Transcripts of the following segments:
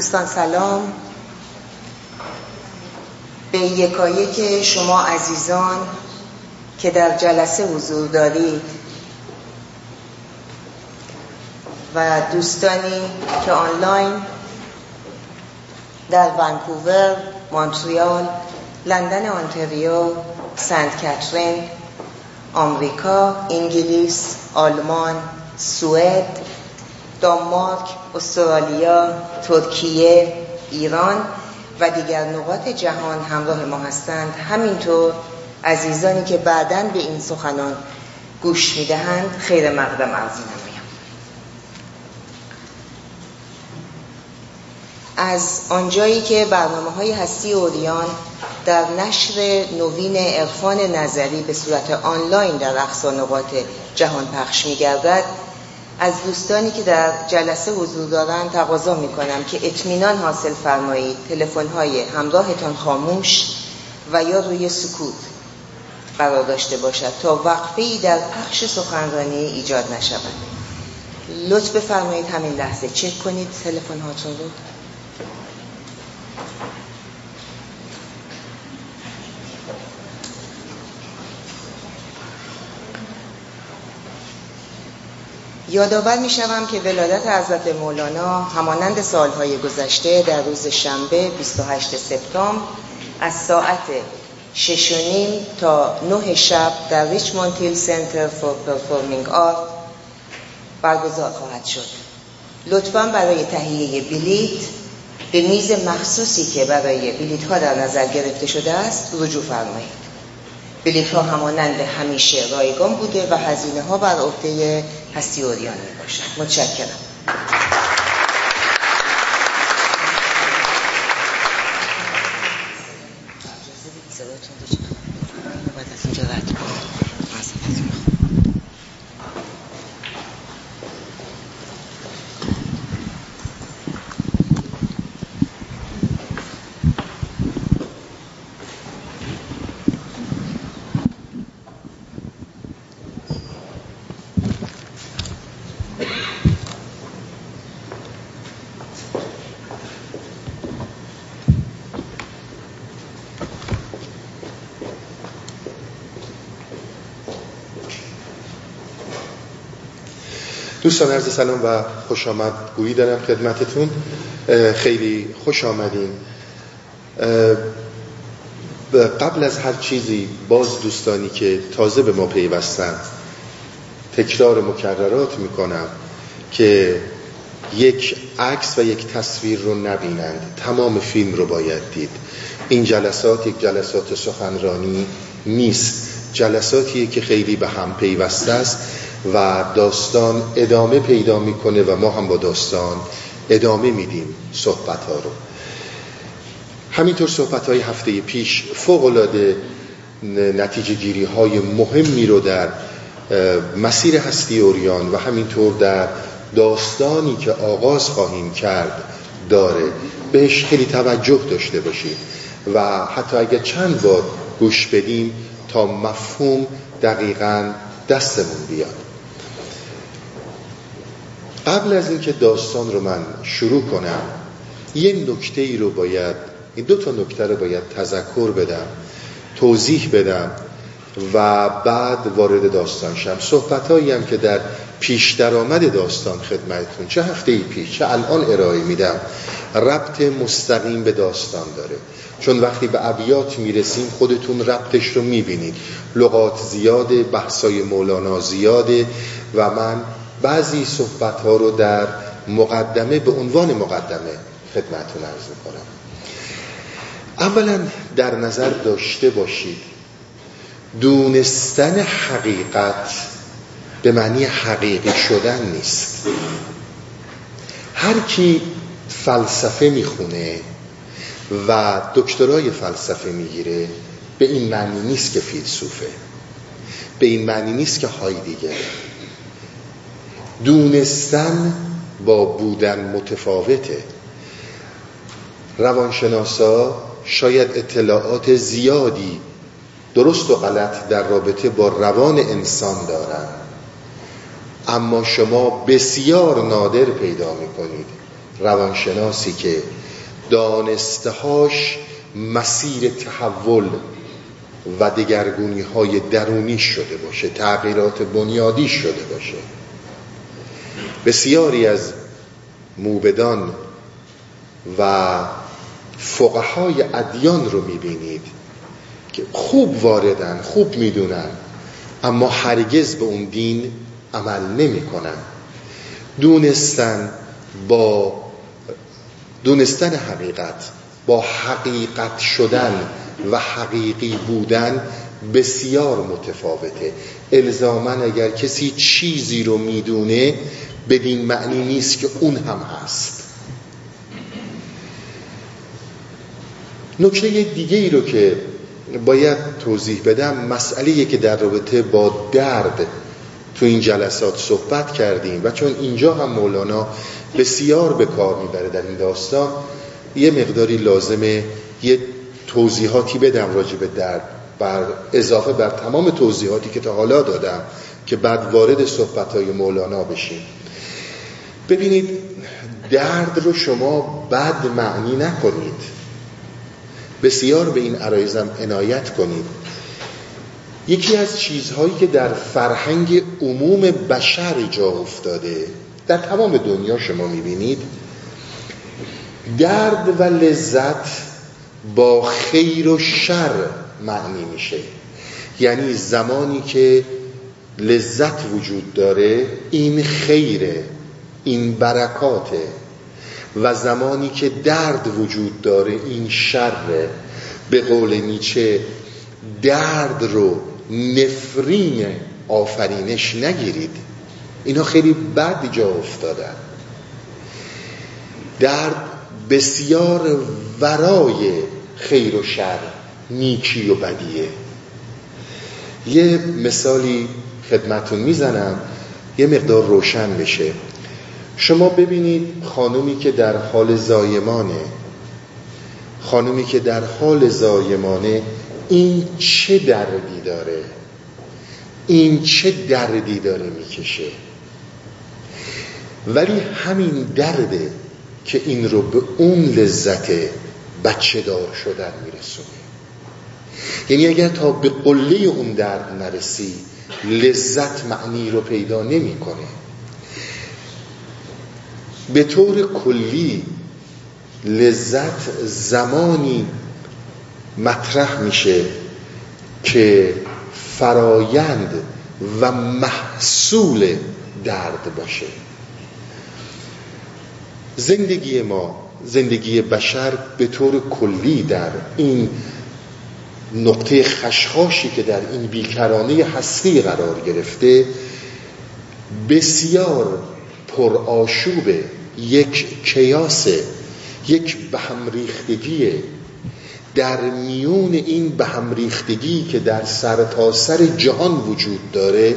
دوستان سلام. به یکایی که شما عزیزان که در جلسه حضور دارید و دوستانی که آنلاین در ونکوور، مونتریال، لندن آنتریو، سنت کاترین، آمریکا، انگلیس، آلمان، سوئد، دانمارک، استرالیا، ترکیه، ایران و دیگر نقاط جهان همراه ما هستند. همینطور عزیزانی که بعدا به این سخنان گوش می‌دهند خیر مقدم عرض نمایم از آنجایی که برنامه های هستی اوریان در نشر نوین عرفان نظری به صورت آنلاین در اقصا نقاط جهان پخش می گردد از دوستانی که در جلسه حضور دارند تقاضا می کنم که اطمینان حاصل فرمایید. تلفن های همراهتان خاموش و یا روی سکوت قرار داشته باشد تا وقفه ای در پخش سخنرانی ایجاد نشود. لطف بفرمایید همین لحظه چک کنید تلفن هاتون رو. یادآور می شوم که ولادت حضرت مولانا همانند سالهای گذشته در روز شنبه 28 سپتامبر از ساعت شش تا نه شب در Richmond Hill Center for Performing Art برگزار خواهد شد. لطفا برای تهیه بلیت به میز مخصوصی که برای بلیت ها در نظر گرفته شده است رجوع فرمایید. بلیت ها همانند همیشه رایگان بوده و هزینه ها بر عهده هستی باشد متشکرم. دوستان عرض سلام و خوش آمد. گویی دارم خدمتتون. خیلی خوش آمدین. قبل از هر چیزی باز دوستانی که تازه به ما پیوستن تکرار مکررات می‌کنم که یک عکس و یک تصویر رو نبینند. تمام فیلم رو باید دید. این جلسات یک جلسات سخنرانی نیست. جلساتیه که خیلی به هم پیوسته است. و داستان ادامه پیدا می‌کنه و ما هم با داستان ادامه میدیم صحبت ها رو. همینطور صحبت های هفته پیش فوق العاده نتیجه گیری های مهمی رو در مسیر هستی اوریان و همینطور در داستانی که آغاز خواهیم کرد داره. بهش خیلی توجه داشته باشید و حتی اگر چند بار گوش بدیم تا مفهوم دقیقا دستمون بیاد. قبل از اینکه داستان رو من شروع کنم یه نکته ای رو باید این دو تا نکته رو باید تذکر بدم توضیح بدم و بعد وارد داستان شم. صحبت هم که در پیش درآمد داستان خدمتتون چه هفته ای پیش چه الان ارائه میدم ربط مستقیم به داستان داره. چون وقتی به ابیات می‌رسیم خودتون ربطش رو می‌بینید. لغات زیاده بحثای مولانا زیاده و من بعضی صحبت ها رو در مقدمه به عنوان مقدمه خدمتون ارز می‌کنم. اولا در نظر داشته باشید دونستن حقیقت به معنی حقیقی شدن نیست. هر کی فلسفه می‌خونه و دکترای فلسفه می‌گیره به این معنی نیست که فیلسوفه. به این معنی نیست که هایدیگره. دونستن با بودن متفاوته. روانشناسا شاید اطلاعات زیادی درست و غلط در رابطه با روان انسان دارن اما شما بسیار نادر پیدا می‌کنید روانشناسی که دانستهاش مسیر تحول و دگرگونی های درونی شده باشه تغییرات بنیادی شده باشه. بسیاری از موبدان و فقهای ادیان رو می‌بینید که خوب واردن خوب می‌دونن اما هرگز به اون دین عمل نمی‌کنن. دونستن با دونستن حقیقت با حقیقت شدن و حقیقی بودن بسیار متفاوته. الزاما اگر کسی چیزی رو می‌دونه بدین معنی نیست که اون هم هست. نکته دیگه ای رو که باید توضیح بدم مسئله که در رابطه با درد تو این جلسات صحبت کردیم و چون اینجا هم مولانا بسیار به کار می‌بره در این داستان یه مقداری لازمه یه توضیحاتی بدم راجع به درد. بر اضافه بر تمام توضیحاتی که تا حالا دادم که بعد وارد صحبت های مولانا بشیم. ببینید درد رو شما بد معنی نکنید. بسیار به این عرایزم عنایت کنید. یکی از چیزهایی که در فرهنگ عموم بشر جا افتاده در تمام دنیا شما می‌بینید درد و لذت با خیر و شر معنی میشه. یعنی زمانی که لذت وجود داره این خیره این برکاته. و زمانی که درد وجود داره این شره. به قول نیچه درد رو نفرین آفرینش نگیرید. اینا خیلی بد جا افتادن. درد بسیار ورای خیر و شر. نیکی و بدیه. یه مثالی خدمتون می‌زنم یه مقدار روشن بشه. شما ببینید خانومی که در حال زایمانه. خانومی که در حال زایمانه این چه دردی داره؟ این چه دردی داره می‌کشه؟ ولی همین درده که این رو به اون لذت بچه دار شدن میرسونه. یعنی اگر تا به قله اون درد نرسی لذت معنی رو پیدا نمی‌کنه. به طور کلی لذت زمانی مطرح میشه که فرایند و محصول درد باشه. زندگی ما زندگی بشر به طور کلی در این نقطه خشخاشی که در این بیکرانه هستی قرار گرفته بسیار پر آشوبه یک کیاسه یک بهم ریختگیه در میون این بهم ریختگی که در سرتاسر سر جهان وجود داره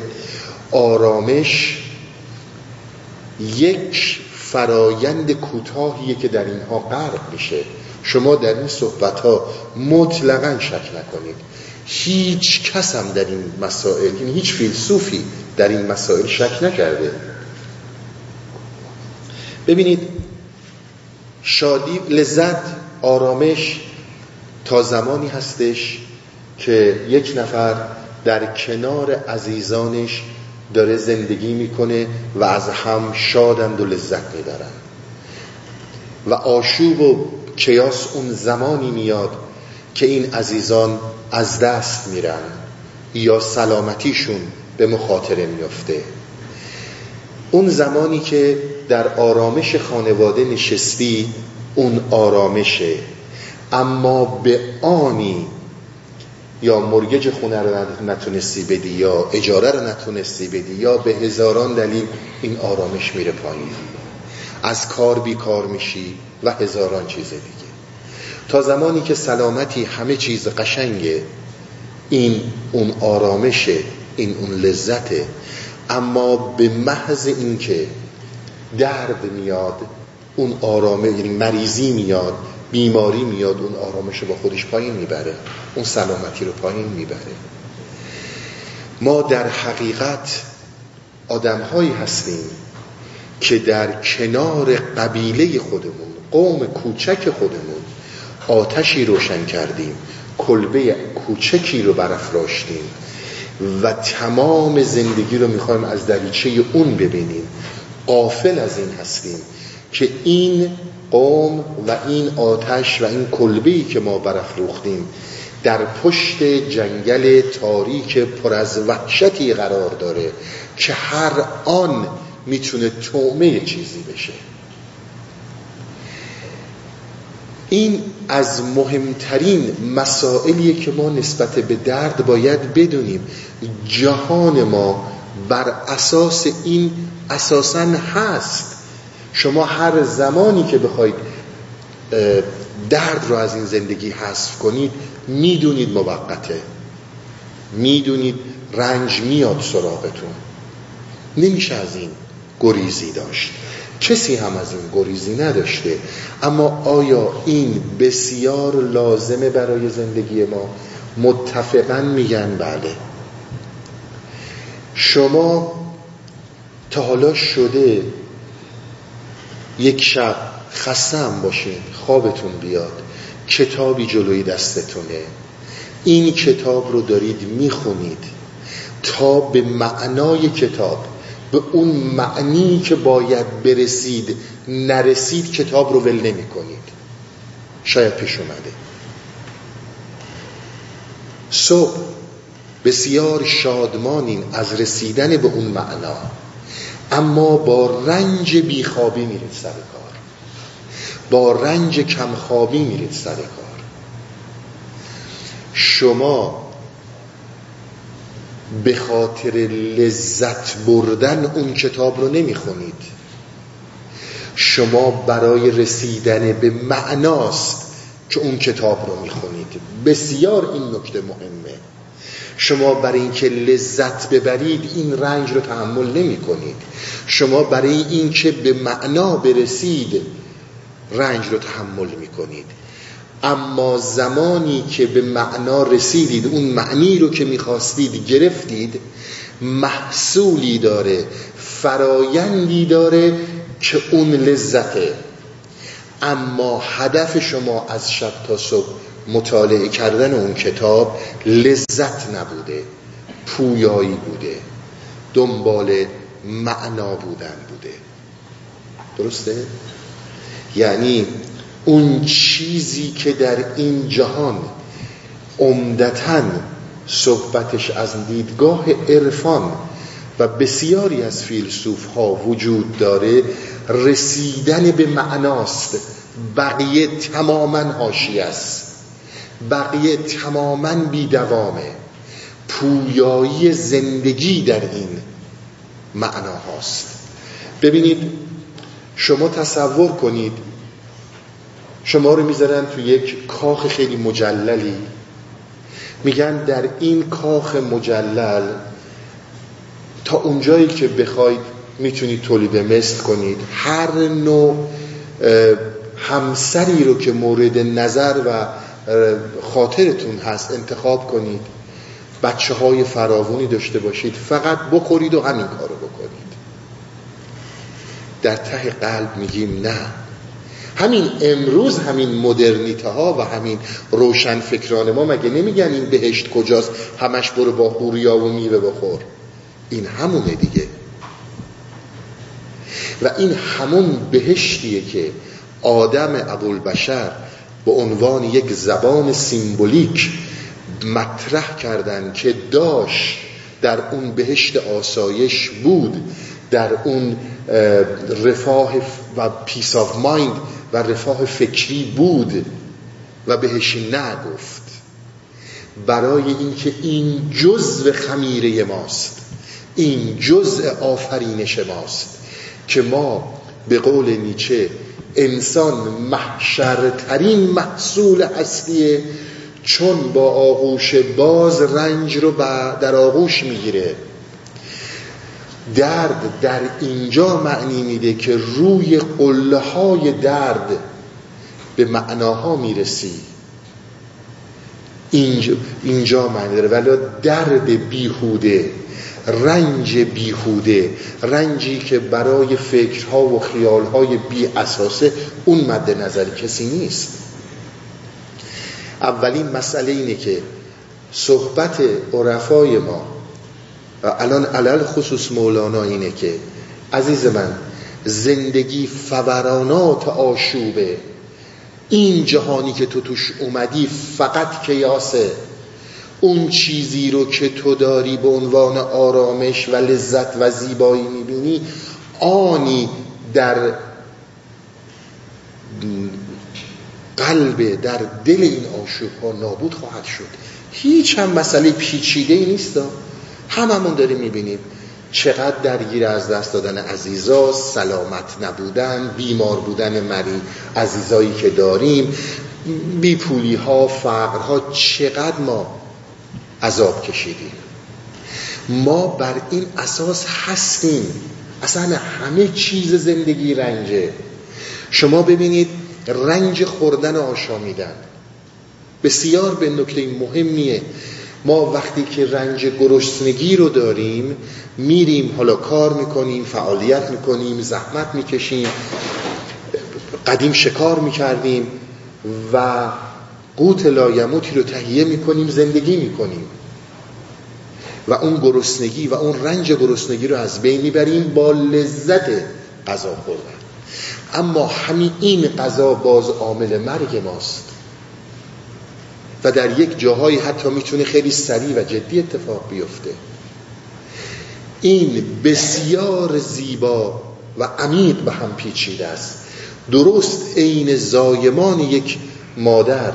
آرامش یک فرایند کوتاهیه که در اینها غرق میشه. شما در این صحبت ها مطلقا شک نکنید. هیچ کس هم در این مسائل این یعنی هیچ فیلسوفی در این مسائل شک نکرده. ببینید شادی لذت آرامش تا زمانی هستش که یک نفر در کنار عزیزانش داره زندگی می‌کنه و از هم شادند و لذت می‌برن و آشوب و کیاس اون زمانی میاد که این عزیزان از دست میرن یا سلامتیشون به مخاطره میافته. اون زمانی که در آرامش خانواده نشستی اون آرامشه. اما به آنی یا مرگج خونه رو نتونستی بدی یا اجاره رو نتونستی بدی یا به هزاران دلیل این آرامش میره پایین. از کار بیکار میشی. و هزاران چیز دیگه. تا زمانی که سلامتی همه چیز قشنگه این اون آرامشه این اون لذته. اما به محض اینکه درد میاد اون آرامه یعنی مریضی میاد بیماری میاد اون آرامش رو با خودش پایین می‌بره اون سلامتی رو پایین می‌بره. ما در حقیقت آدم هایی هستیم که در کنار قبیله خودمون قوم کوچک خودمون. آتشی روشن کردیم. کلبه کوچکی رو برافراشتیم. و تمام زندگی رو می‌خوایم از دریچه اون ببینیم. قافل از این هستیم که این قوم و این آتش و این کلبهی که ما برافروختیم در پشت جنگل تاریک پر از وحشتی قرار داره که هر آن می‌تونه تومه چیزی بشه. این از مهمترین مسائلیه که ما نسبت به درد باید بدونیم. جهان ما بر اساس این اساسا هست. شما هر زمانی که بخواید درد رو از این زندگی حذف کنید می‌دونید موقته. می‌دونید رنج میاد سراغتون. نمیشه از این گریزی داشت. کسی هم از این گریزی نداشته. اما آیا این بسیار لازمه برای زندگی ما؟ متفقا میگن بله. شما تا حالا شده یک شب خستم باشین خوابتون بیاد کتابی جلوی دستتونه. این کتاب رو دارید می‌خونید تا به معنای کتاب به اون معنی که باید برسید نرسید کتاب رو ول نمی کنید. شاید پیش اومده. صبح بسیار شادمانین از رسیدن به اون معنا. اما با رنج بیخوابی میرید سر کار. با رنج کمخوابی میرید سر کار. شما به خاطر لذت بردن اون کتاب رو نمی‌خونید. شما برای رسیدن به معناست که اون کتاب رو می‌خونید. بسیار این نکته مهمه. شما برای اینکه لذت ببرید این رنج رو تحمل نمی کنید شما برای اینکه به معنا برسید رنج رو تحمل می کنید اما زمانی که به معنا رسیدید اون معنی رو که می‌خواستید گرفتید محصولی داره فرایندی داره که اون لذته اما هدف شما از شب تا صبح مطالعه کردن اون کتاب لذت نبوده پویایی بوده دنبال معنا بودن بوده درسته؟ یعنی اون چیزی که در این جهان عمدتا صحبتش از دیدگاه عرفان و بسیاری از فیلسوف ها وجود داره رسیدن به معناست. بقیه تماما هاشی است. بقیه تماما بیدوامه. پویایی زندگی در این معنا هاست ببینید شما تصور کنید شما رو می‌ذارن تو یک کاخ خیلی مجللی. میگن در این کاخ مجلل تا اونجایی که بخواید می‌تونید تولید مثل کنید. هر نوع همسری رو که مورد نظر و خاطرتون هست انتخاب کنید. بچه های فراوانی داشته باشید. فقط بخورید و همین کارو بکنید. در ته قلب میگیم نه. همین امروز همین مدرنیته ها و همین روشن فکران ما مگه نمیگن این بهشت کجاست؟ همش برو با حوریا و میوه بخور. این همونه دیگه. و این همون بهشتیه که آدم ابوالبشر به عنوان یک زبان symbolic مطرح کردن که داشت در اون بهشت آسایش بود در اون رفاه و peace of mind و رفاه فکری بود و بهش نگفت. برای اینکه این جزء خمیره ماست این جزء آفرینش ماست که ما به قول نیچه انسان محشرترین محصول هستیه چون با آغوش باز رنج رو در آغوش می‌گیره. درد در اینجا معنی میده که روی قله های درد به معناها می‌رسی. اینجا, اینجا معنی داره. ولی درد بیهوده رنج بیهوده رنجی که برای فکرها و خیالهای بی اساسه اون مد نظر کسی نیست. اولین مسئله اینه که صحبت عرفای ما الان علل خصوص مولانا اینه که عزیز من زندگی فورانات آشوبه. این جهانی که تو توش اومدی فقط کیاسه. اون چیزی رو که تو داری به عنوان آرامش و لذت و زیبایی می‌بینی آنی در قلب در دل این آشوب ها نابود خواهد شد. هیچ هم مسئله پیچیده ای نیست هممون داریم می‌بینیم چقدر درگیر از دست دادن عزیزا سلامت نبودن بیمار بودن مری عزیزایی که داریم بیپولی ها فقر ها چقدر ما عذاب کشیدیم. ما بر این اساس هستیم. اصلا همه چیز زندگی رنجه. شما ببینید رنج خوردن آشامیدن. بسیار به نکته مهمیه ما وقتی که رنج گرسنگی رو داریم میریم حالا کار می‌کنیم فعالیت می‌کنیم زحمت می‌کشیم قدیم شکار می‌کردیم و قوت لایموتی رو تهیه می‌کنیم زندگی می‌کنیم. و اون گرسنگی و اون رنج گرسنگی رو از بین می‌بریم با لذت غذا خوردن. اما همین این غذا باز عامل مرگ ماست. و در یک جاهایی حتی می‌تونه خیلی سریع و جدی اتفاق بیفته. این بسیار زیبا و عمیق به هم پیچیده است. درست عین زایمان یک مادر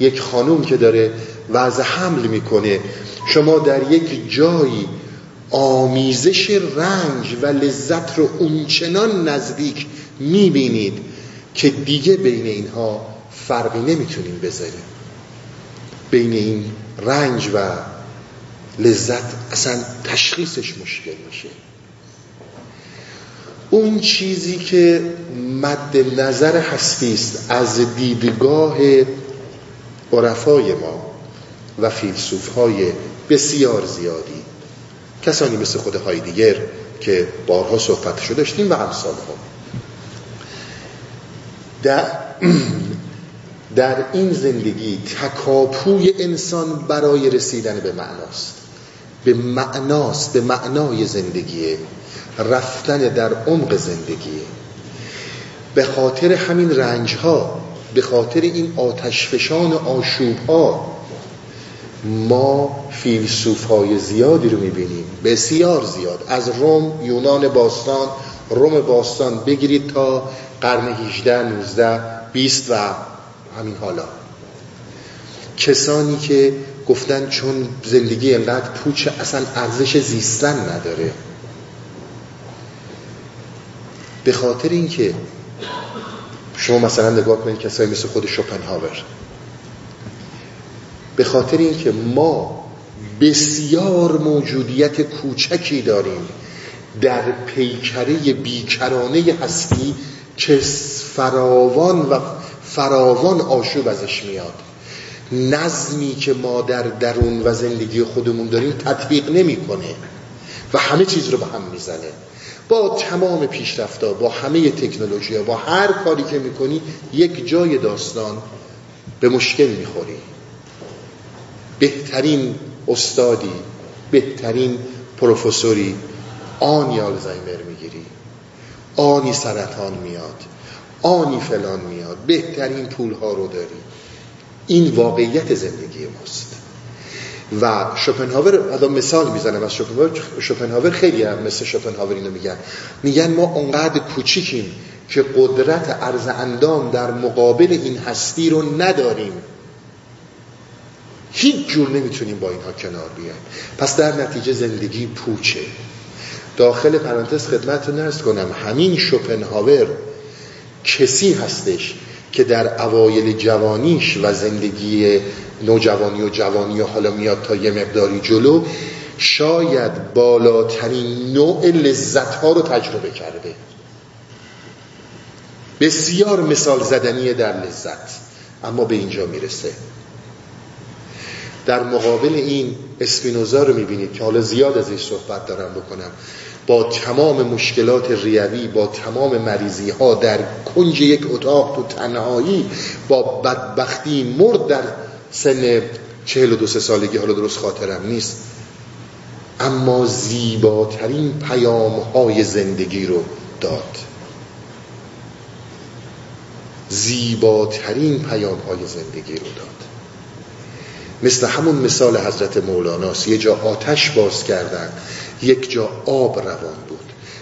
یک خانوم که داره وضع حمل می‌کنه. شما در یک جایی آمیزش رنج و لذت رو اونچنان نزدیک می‌بینید که دیگه بین اینها فرقی نمی‌تونیم بذاریم. بین این رنج و لذت اصلا تشخیصش مشکل میشه. اون چیزی که مد نظر هستی است از دیدگاه عرفای ما و فیلسوف های بسیار زیادی کسانی مثل خود هایدیگر که بارها صحبتشو داشتیم و امثال در, در این زندگی تکاپوی انسان برای رسیدن به معناست. به معناست به معنای زندگیه. رفتن در عمق زندگیه به خاطر همین رنج ها به خاطر این آتشفشان آشوب ها ما فیلسوف های زیادی رو می‌بینیم. بسیار زیاد. از روم یونان باستان روم باستان بگیرید تا قرن 18 19 20 و همین حالا. کسانی که گفتن چون زندگی انقدر پوچ اصلا ارزش زیستن نداره. به خاطر اینکه شما مثلا نگاه کنید کسایی مثل خود شوپنهاور. به خاطر اینکه ما بسیار موجودیت کوچکی داریم در پیکره بیکرانه هستی که فراوان و فراوان آشوب ازش میاد. نظمی که ما در درون و زندگی خودمون داریم تطبیق نمی‌کنه و همه چیز رو به هم می‌زنه. با تمام پیشرفتا با همه تکنولوژی با هر کاری که می‌کنی یک جای داستان به مشکل می‌خوری. بهترین استادی بهترین پروفسوری آنی آلزایمر می‌گیری. آنی سرطان میاد. آنی فلان میاد. بهترین پول ها رو داری. این واقعیت زندگی ماست. و شوپنهاور حالا مثال می‌زنم از شوپنهاور شوپنهاور خیلی هم مثل شوپنهاور اینو میگن. میگن ما اونقدر کوچیکیم که قدرت عرض اندام در مقابل این هستی رو نداریم. هیچ جور نمی‌تونیم با اینها کنار بیایم. پس در نتیجه زندگی پوچه. داخل پرانتز خدمت رو نرس کنم همین شوپنهاور کسی هستش که در اوایل جوانیش و زندگی نوجوانی و جوانی و حالا میاد تا یه مقداری جلو شاید بالاترین نوع لذت ها رو تجربه کرده. بسیار مثال زدنیه در لذت اما به اینجا می‌رسه. در مقابل این اسپینوزا رو می‌بینید که حالا زیاد از این صحبت دارم بکنم. با تمام مشکلات ریوی با تمام مریضی ها در کنج یک اتاق تو تنهایی با بدبختی مرد در سن چهل و دو سالگی حالا درست خاطرم نیست. اما زیباترین پیام های زندگی رو داد. زیباترین پیام های زندگی رو داد. مثل همون مثال حضرت مولاناست یه جا آتش باز کردن. یک جا آب روان بود.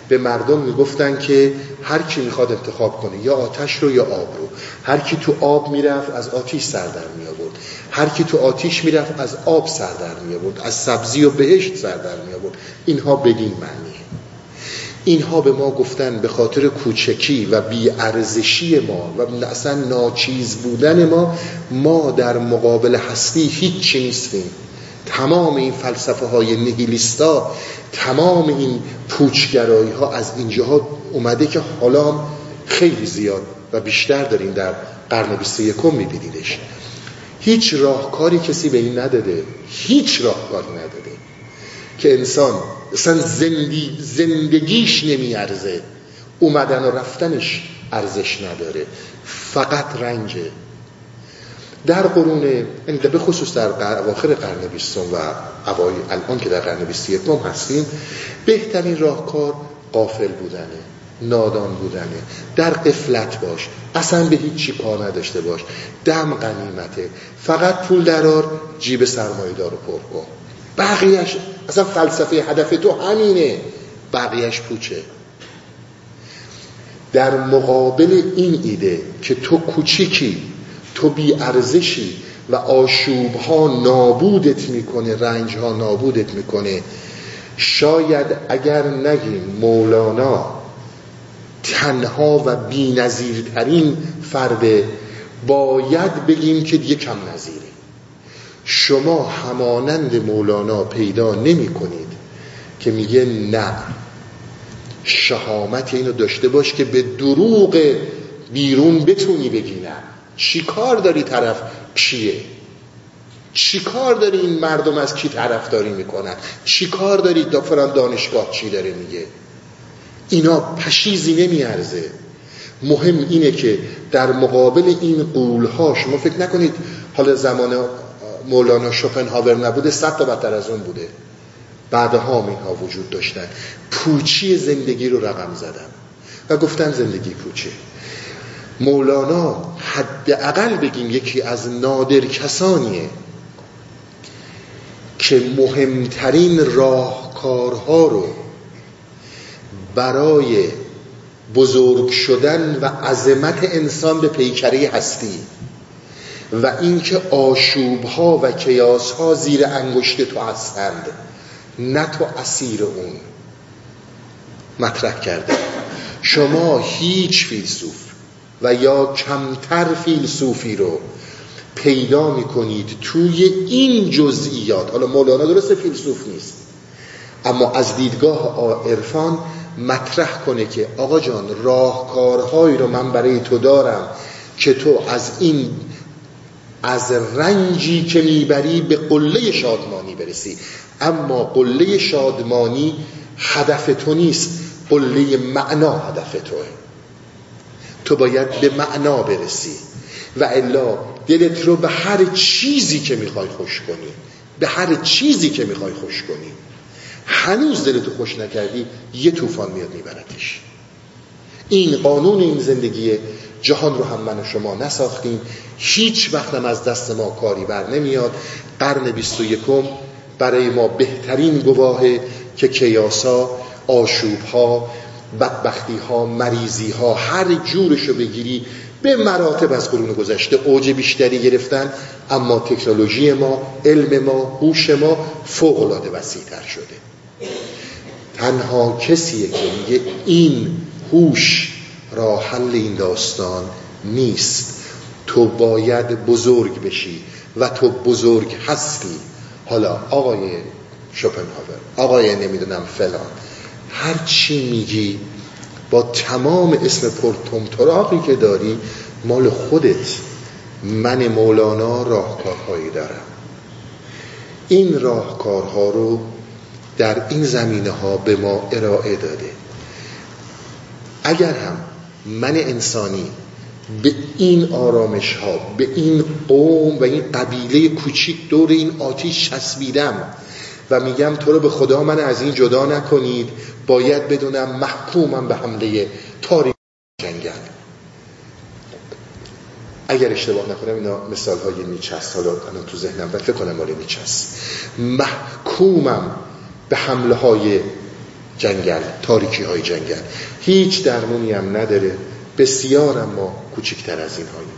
به مردم می‌گفتن که هر کی می‌خواد انتخاب کنه یا آتش رو یا آب رو. هر کی تو آب می‌رفت از آتیش سر در می آورد هر کی تو آتیش می‌رفت از آب سر در می آورد از سبزی و بهشت سر در می آورد اینها بدین معنیه. اینها به ما گفتن به خاطر کوچکی و بیارزشی ما و اصلا ناچیز بودن ما ما در مقابل هستی هیچی نیستیم. تمام این فلسفه های نهیلیستا تمام این پوچگرایی ها از اینجاها اومده که حالا خیلی زیاد و بیشتر داریم در قرن 21 میبینیدش. هیچ راهکاری کسی به این نداده هیچ راهکاری نداده که انسان اصلا زندگی زندگیش نمیارزه اومدن و رفتنش ارزش نداره فقط رنجه. در قرون یعنی به خصوص در اواخر قرن بیستم و اوای الان که در قرن بیست یکم هستیم بهترین راهکار قافل بودنه نادان بودنه در قفلت باش اصلا به هیچی کار نداشته باش دم قنیمته فقط پول درار جیب سرمایه دارو پر کن. بقیهش اصلا فلسفه هدف تو همینه بقیهش پوچه. در مقابل این ایده که تو کوچیکی تو بی ارزشی و آشوب ها نابودت می‌کنه رنج ها نابودت می‌کنه. شاید اگر نگیم مولانا تنها و بی نظیرترین فرده باید بگیم که دیگه کم نظیره. شما همانند مولانا پیدا نمی کنید که میگه نه. شهامت اینو داشته باش که به دروغ بیرون بتونی بگی نه. چی کار داری طرف کیه؟ چی کار داری این مردم از کی طرفداری می‌کنن؟ چی کار داری دا دانشگاه چی داره میگه؟ اینا پشیزی نمیارزه. مهم اینه که در مقابل این قولها شما فکر نکنید حالا زمان مولانا شوپنهاور نبوده صد تا بدتر از اون بوده. بعدها هم اینها وجود داشتن. پوچی زندگی رو رقم زدن. و گفتن زندگی پوچه. مولانا حداقل بگیم یکی از نادر کسانیه که مهمترین راهکارها رو برای بزرگ شدن و عظمت انسان به پیکره هستی و اینکه آشوب ها و کیاس ها زیر انگشت تو هستند نه تو اسیر اون. مطرح کرده شما هیچ فیلسوف و یا کمتر فیلسوفی رو پیدا می‌کنید توی این جزئیات. حالا مولانا درست فیلسوف نیست. اما از دیدگاه عرفان مطرح کنه که آقا جان راهکارهایی رو من برای تو دارم که تو از این از رنجی که می‌بری به قله شادمانی برسی. اما قله شادمانی هدف تو نیست قله معنا هدف توه. تو باید به معنا برسی. و الا دلت رو به هر چیزی که می‌خوای خوش کنی. به هر چیزی که می‌خوای خوش کنی. هنوز دلتو خوش نکردی یه طوفان میاد میبرتش. این قانون این زندگی جهان رو هم من و شما نساختیم. هیچ وقتم از دست ما کاری بر نمیاد. قرن بیست و یکم برای ما بهترین گواهه که کیاسا آشوب ها بدبختی ها مریضی ها هر جورش رو بگیری به مراتب از قرون گذشته اوج بیشتری گرفتن اما تکنولوژی ما علم ما هوش ما فوق العاده وسیعتر شده. تنها کسیه که میگه این هوش راه حل این داستان نیست. تو باید بزرگ بشی و تو بزرگ هستی. حالا آقای شوپنهاور آقای نمی‌دونم فلان. هر چی میگی با تمام اسم پرتمتراقی که داری مال خودت. من مولانا راهکارهایی دارم. این راهکارها رو در این زمینه ها به ما ارائه داده. اگر هم من انسانی به این آرامش ها به این قوم و این قبیله کوچیک دور این آتیش چسبیدم و میگم تو رو به خدا من از این جدا نکنید باید بدونم محکومم به حمله تاریخ جنگل. اگر اشتباه نکنم اینا مثال های نیچه هست حالا الان تو ذهنم و فکر کنم مال هست محکومم به حمله های جنگل تاریکی های جنگل. هیچ درمونی هم نداره. بسیار اما کوچکتر از این هایی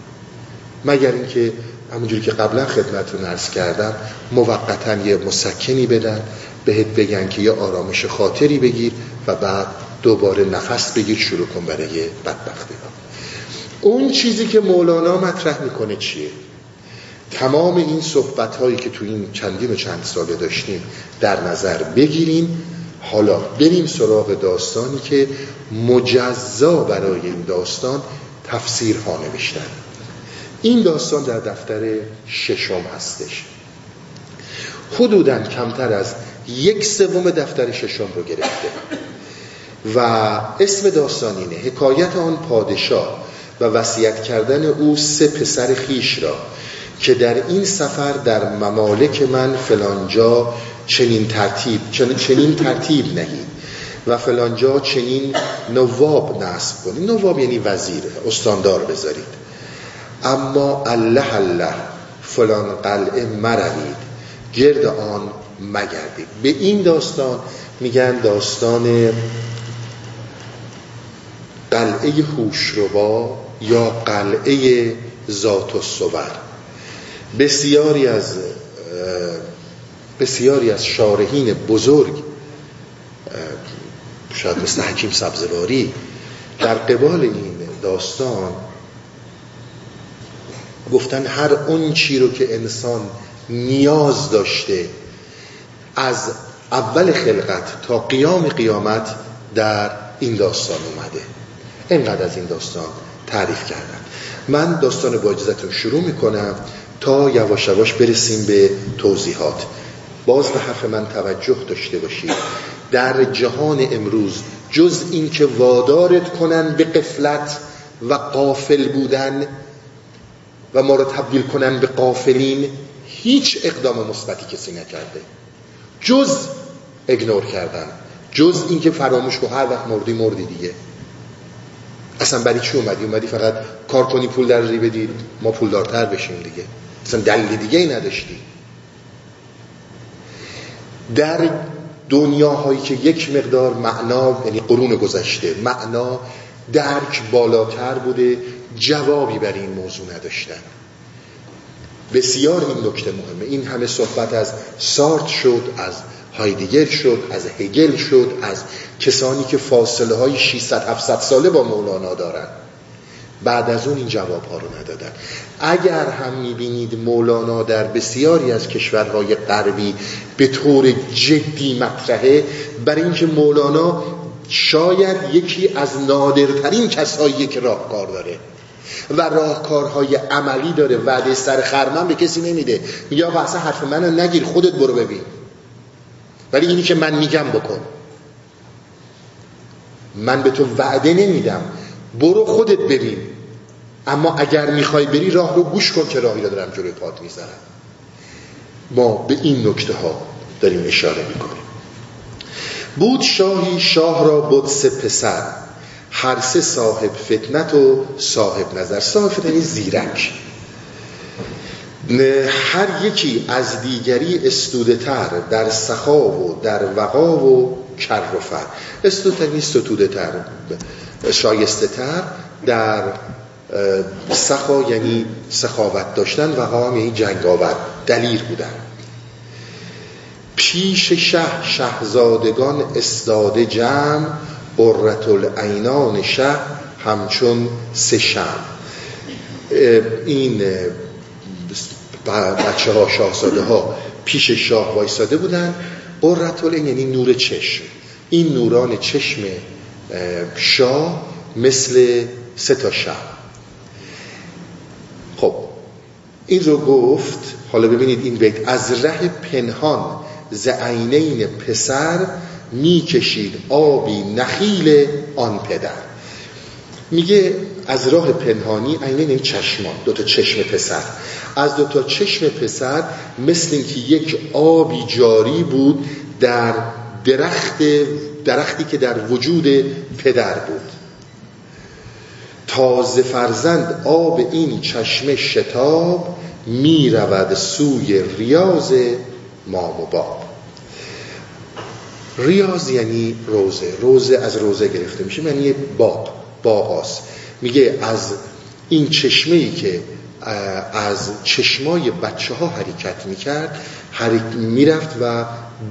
مگر اینکه همونجوری که قبلا خدمتتون عرض کردم موقتا یه مسکنی بدن بهت بگن که یه آرامش خاطری بگیر و بعد دوباره نفس بگیر شروع کن برای بدبختی. ها اون چیزی که مولانا مطرح می‌کنه چیه؟ تمام این صحبت هایی که تو این چندین و چند ساله داشتیم در نظر بگیریم. حالا بریم سراغ داستانی که مجزا برای این داستان تفسیرها نوشتن. این داستان در دفتر ششم هستش. حدودا کمتر از یک سوم دفتر ششم رو گرفته. و اسم داستان اینه حکایت آن پادشاه و وصیت کردن او سه پسر خیش را که در این سفر در ممالک من فلانجا چنین ترتیب چنین ترتیب نهید و فلانجا چنین نواب نصب کنید. نواب یعنی وزیر استاندار بذارید. اما الله الله فلان قلعه مروید گرد آن مگردید. به این داستان میگن داستان قلعه هوشربا یا قلعه ذات الصور. بسیاری از بسیاری از شارحین بزرگ شاید مثل حکیم سبزواری در قبال این داستان گفتن هر اون چی رو که انسان نیاز داشته از اول خلقت تا قیام قیامت در این داستان اومده. اینقدر از این داستان تعریف کردن من داستان با اجازتون شروع می‌کنم تا یواش یواش برسیم به توضیحات. باز به حرف من توجه داشته باشید. در جهان امروز جز این که وادارت کنن به قفلت و قافل بودن و ما رو تبدیل کنن به قافلین هیچ اقدام مثبتی کسی نکرده. جز اگنور کردن. جز اینکه فراموش کو هر وقت مردی مردی دیگه. اصلا برای چی اومدی؟ اومدی فقط کار کنی پول در ری بدی ما پولدارتر بشیم دیگه. اصلا دلیل دیگه ای نداشتی. در دنیاهایی که یک مقدار معنا یعنی قرون گذشته معنا درک بالاتر بوده جوابی بر این موضوع نداشتن. بسیار این نکته مهمه. این همه صحبت از سارت شد از هایدگر شد از هگل شد از کسانی که فاصله های 600 700 ساله با مولانا دارن. بعد از اون این جواب ها رو ندادن. اگر هم می‌بینید مولانا در بسیاری از کشورهای غربی به طور جدی مطرحه برای اینکه مولانا شاید یکی از نادرترین کسایی که راهکار داره و راهکارهای عملی داره وعده سر خرمن به کسی نمیده. میگه آقا اصلا حرف منو نگیر خودت برو ببین. ولی اینی که من میگم بکن. من به تو وعده نمیدم. برو خودت ببین اما اگر می‌خوای بری راه رو گوش کن که راهی رو دارم جلوی پات می‌ذارم. ما به این نکته ها داریم اشاره می‌کنیم. بود شاهی شاه را بود سه پسر. هر سه صاحب فتنت و صاحب نظر. صاحب فتنت یعنی زیرک. هر یکی از دیگری استوده تر در سخا و در وقا و کر و فر استوده تر. ستوده تر شایسته تر در سخا یعنی سخاوت داشتن وقا هم یعنی جنگاور. دلیر بودن. پیش شه شهزادگان استاده جمع قررت العینان شه همچون سه شم این بچه ها شاهزاده ها پیش شاه وایساده بودن. قررت یعنی نور چشم. این نوران چشم شاه مثل سه تا شب خب این رو گفت حالا ببینید این بیت از ره پنهان ز عینین پسر می‌کشید آبی نخیل آن پدر. میگه از راه پنهانی عینین این چشمان دو تا چشم پسر. از دو تا چشم پسر مثل اینکه یک آبی جاری بود در درخت درختی که در وجود پدر بود. تازه فرزند آب این چشم شتاب می رود سوی ریاض مام و باب. ریاض یعنی روزه. روزه از روزه گرفته میشه یعنی باغ باغ میگه از این چشمه ای که از چشمای بچه ها حرکت می‌کرد حرکت می‌رفت و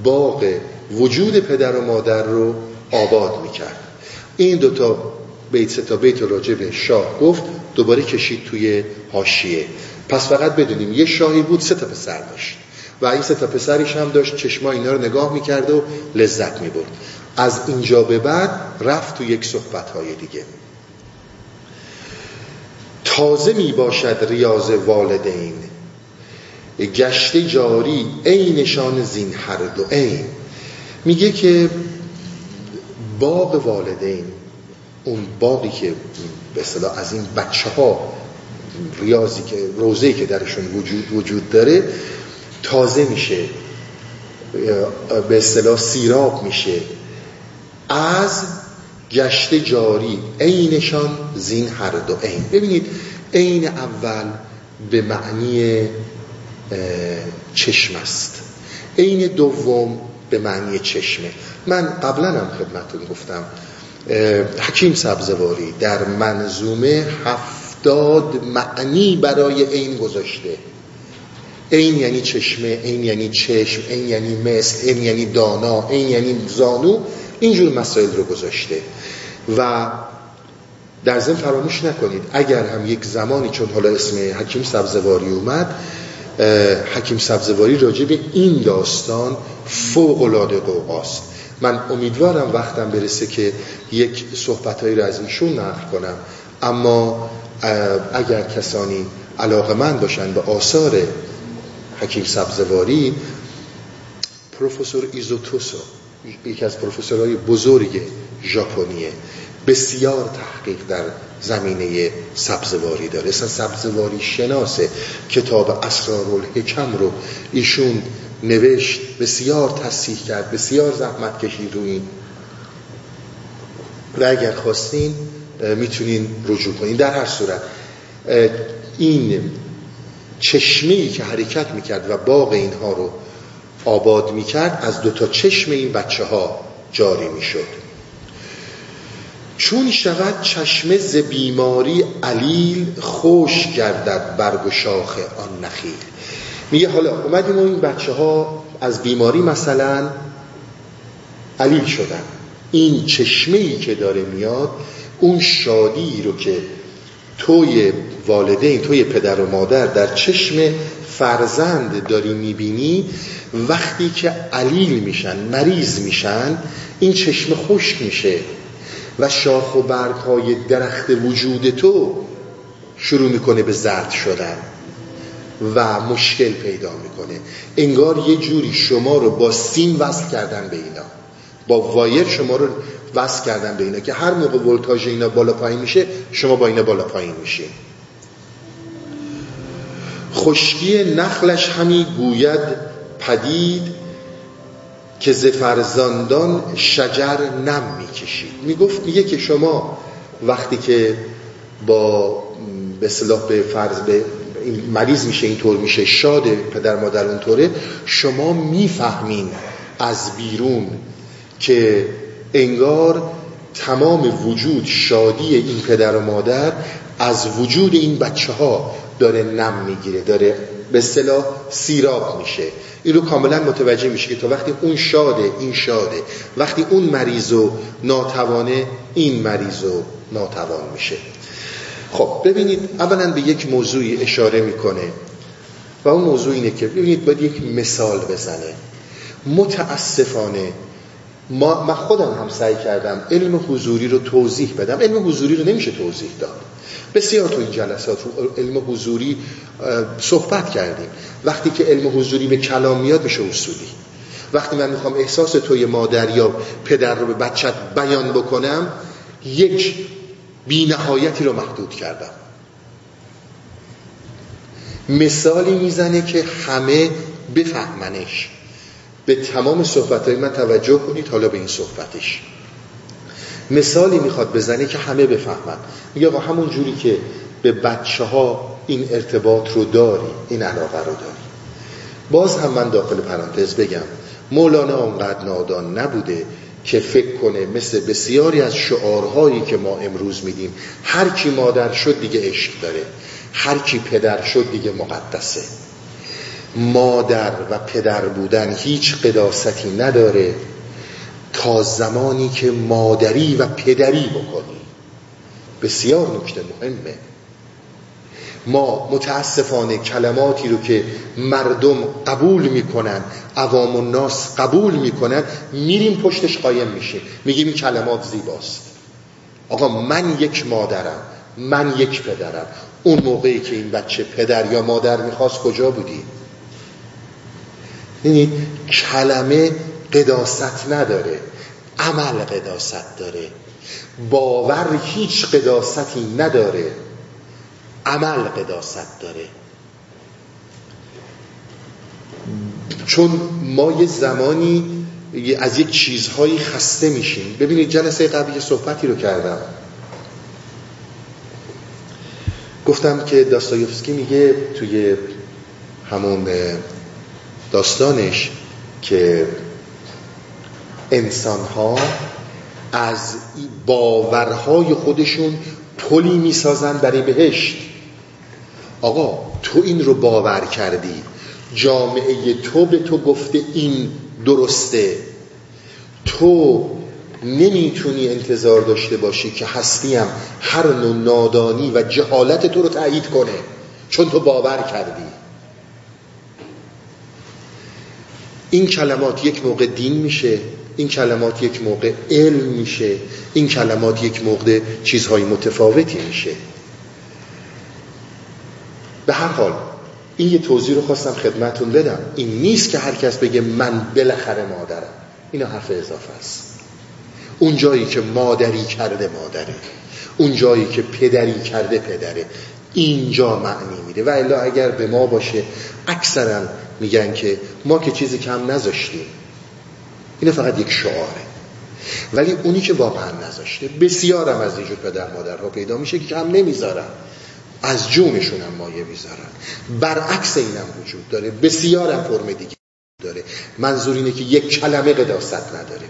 باغ وجود پدر و مادر رو آباد می‌کرد. این دوتا بیت ستا بیت راجع به شاه گفت دوباره کشید توی هاشیه پس فقط بدونیم یه شاهی بود سه تا پسر داشت. و این سه تا پسرش هم داشت چشما اینا رو نگاه می‌کرد و لذت می‌برد. از اینجا به بعد رفت تو یک صحبت های دیگه. تازه می باشد ریاض والدین. گشته جاری عینشان زین هر دو عین میگه که باغ والدین اون باقی که به اصطلاح از این بچه ها ریاضی که روزه که درشون وجود, وجود داره تازه میشه به اصطلاح سیراب میشه. از گشت جاری عینشان زین هر دو عین. ببینید عین اول به معنی چشم است. عین دوم به معنی چشمه. من قبلا هم خدمتون گفتم حکیم سبزواری در منظومه هفتاد معنی برای عین گذاشته. عین یعنی چشمه عین یعنی چشم عین یعنی مثل عین یعنی دانا عین یعنی زانو اینجور مسائل رو گذاشته. و در ضمن فراموش نکنید اگر هم یک زمانی چون حالا اسم حکیم سبزواری اومد حکیم سبزواری راجع به این داستان فوق العاده قوقاست. من امیدوارم وقتم برسه که یک صحبتهایی رو از ایشون نقل کنم. اما اگر کسانی علاقه من باشن به آثار حکیم سبزواری پروفسور ایزوتوسو یکی از پروفسورهای بزرگ ژاپنیه. بسیار تحقیق در زمینه سبزواری داره. اصلا سبزواری شناسه. کتاب اسرار الحکم رو ایشون نوشت بسیار تصحیح کرد بسیار زحمت کشید رو این. و اگر خواستین می‌تونین رجوع کنین. در هر صورت این چشمی که حرکت می‌کرد و باغ اینها رو آباد می‌کرد از دوتا چشم این بچه ها جاری می‌شد. چون شود چشمه ز بیماری علیل خوش گردد برگ و شاخ آن نخیل. میگه حالا اومدیم و این بچه ها از بیماری مثلا علیل شدن. این چشمه ای که داره میاد اون شادی رو که توی والدین توی پدر و مادر در چشم فرزند داری می‌بینی وقتی که علیل میشن مریض میشن این چشم خشک میشه. و شاخ و برگ های درخت وجود تو شروع می‌کنه به زرد شدن و مشکل پیدا می‌کنه. انگار یه جوری شما رو با سیم وصل کردن به اینا. با وایر شما رو وصل کردن به اینا که هر موقع ولتاژ اینا بالا پایین میشه شما با اینا بالا پایین میشین. خشکی نخلش همی گوید پدید که ز فرزندان شجر نم می‌کشید می‌گفت میگه که شما وقتی که با به صلاح به فرض به مریض میشه اینطور میشه شاد پدر مادر اونطوره شما می‌فهمین از بیرون که انگار تمام وجود شادی این پدر و مادر از وجود این بچه ها داره نم می‌گیره داره به صلاح سیراب میشه. این رو کاملا متوجه میشه که تا وقتی اون شاده این شاده. وقتی اون مریض و ناتوانه این مریض و ناتوان میشه. خب ببینید اولا به یک موضوعی اشاره می‌کنه. و اون موضوع اینه که ببینید باید یک مثال بزنه. متاسفانه ما خودم هم سعی کردم علم حضوری رو توضیح بدم. علم حضوری رو نمیشه توضیح داد. بسیار تو این جلسات رو علم حضوری صحبت کردیم. وقتی که علم حضوری به کلام میاد میشه اصولی. وقتی من می‌خوام احساس توی مادر یا پدر رو به بچت بیان بکنم یک بینهایتی رو محدود کردم. مثالی می‌زنه که همه بفهمنش. به تمام صحبت های من توجه کنید حالا به این صحبتش. مثالی می‌خواد بزنه که همه بفهمن. میگه آقا همون جوری که به بچه ها این ارتباط رو داری این علاقه رو داری. باز هم من داخل پرانتز بگم مولانا آنقدر نادان نبوده که فکر کنه مثل بسیاری از شعارهایی که ما امروز میدیم هر کی مادر شد دیگه عشق داره هر کی پدر شد دیگه مقدسه. مادر و پدر بودن هیچ قداستی نداره تا زمانی که مادری و پدری بکنی. بسیار نکته مهمه. ما متاسفانه کلماتی رو که مردم قبول می‌کنن عوام و ناس قبول می‌کنن میریم پشتش قایم میشه. میگیم این کلمات زیباست. آقا من یک مادرم من یک پدرم. اون موقعی که این بچه پدر یا مادر می‌خواست کجا بودی؟ یعنی کلمه قداست نداره. عمل قداست داره. باور هیچ قداستی نداره. عمل قداست داره. چون ما یه زمانی از یک چیزهایی خسته میشیم. ببینید جلسه قبلی صحبتی رو کردم. گفتم که داستایوفسکی میگه توی همون داستانش که انسان ها از باورهای خودشون پلی می‌سازن برای بهشت. آقا تو این رو باور کردی. جامعه تو به تو گفته این درسته. تو نمی‌تونی انتظار داشته باشی که هستیم هر نوع نادانی و جهالت تو رو تایید کنه. چون تو باور کردی. این کلمات یک موقع دین میشه. این کلمات یک موقع علم میشه این کلمات یک موقع چیزهای متفاوتی میشه. به هر حال این یه توضیح رو خواستم خدمتون بدم. این نیست که هر کس بگه من بالاخره مادرم. اینا حرف اضافه است. اون جایی که مادری کرده مادره. اون جایی که پدری کرده پدره. اینجا معنی میده. و الا اگر به ما باشه اکثرا میگن که ما که چیزی کم نذاشتیم. این فقط یک شعاره. ولی اونی که واقعا نذاشته بسیارم از اینجور پدر مادرها پیدا میشه که کم نمی‌ذارن. از جونشون هم مایه می‌ذارن. برعکس اینم وجود داره. بسیارم فرم دیگه داره. منظور اینه که یک کلمه قداست نداره.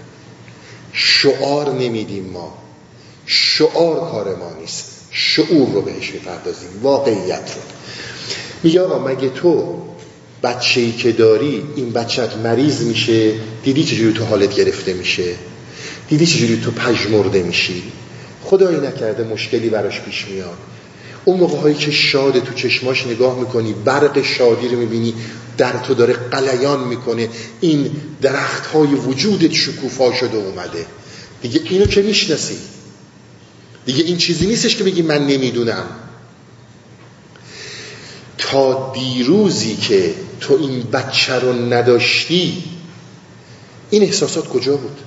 شعار نمیدیم ما. شعار کار ما نیست. شعور رو بهش می‌پردازیم. واقعیت رو. میگه آقا مگه تو بچه ای که داری این بچت مریض میشه. دیدی چجوری تو حالت گرفته میشه؟ دیدی چجوری تو پژمرده میشی؟ خدایی نکرده مشکلی براش پیش میاد. اون موقع هایی که شاده تو چشماش نگاه می‌کنی برق شادی رو می‌بینی در تو داره قلیان می‌کنه. این درخت های وجودت شکوفا شده اومده. دیگه اینو که می‌شناسی؟ دیگه این چیزی نیستش که بگی من نمی‌دونم. تا دیروزی که تو این بچه رو نداشتی این احساسات کجا بود؟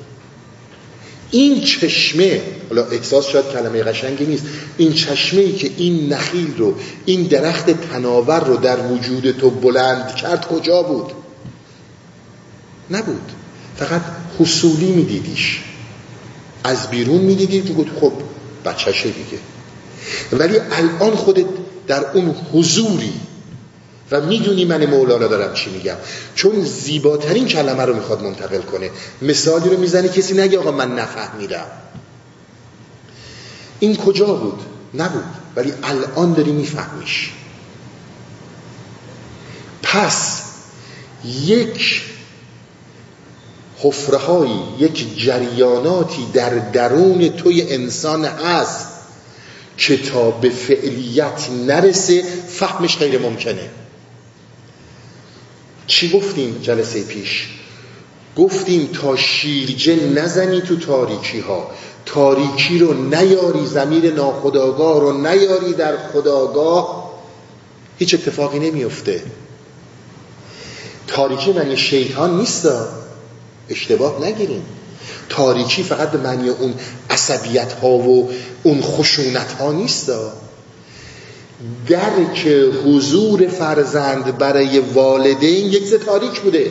این چشمه حالا احساس شاید کلمه قشنگی نیست این چشمه ای که این نخیل رو این درخت تناور رو در وجود تو بلند کرد کجا بود؟ نبود. فقط حصولی میدیدیش. از بیرون می‌دیدی تو خب بچهشه دیگه. ولی الان خودت در اون حضوری و می‌دونی من مولانا دارم چی میگم. چون زیباترین کلمه رو می‌خواد منتقل کنه. مثالی رو می‌زنی کسی نگه آقا من نفهمیدم. این کجا بود؟ نبود. ولی الان داری میفهمیش. پس یک حفره یک جریاناتی در درون توی انسان هست که تا به فعلیت نرسه فهمش غیر ممکنه. چی گفتیم جلسه پیش؟ گفتیم تا شیرجه نزنی تو تاریکی ها تاریکی رو نیاری زمیر ناخداگاه رو نیاری در خداگاه. هیچ اتفاقی نمیفته تاریکی معنی شیطان نیست اشتباه نگیریم. تاریکی فقط به معنی اون عصبیت ها و اون خشونت ها نیست درک حضور فرزند برای والدین یک تاریک بوده.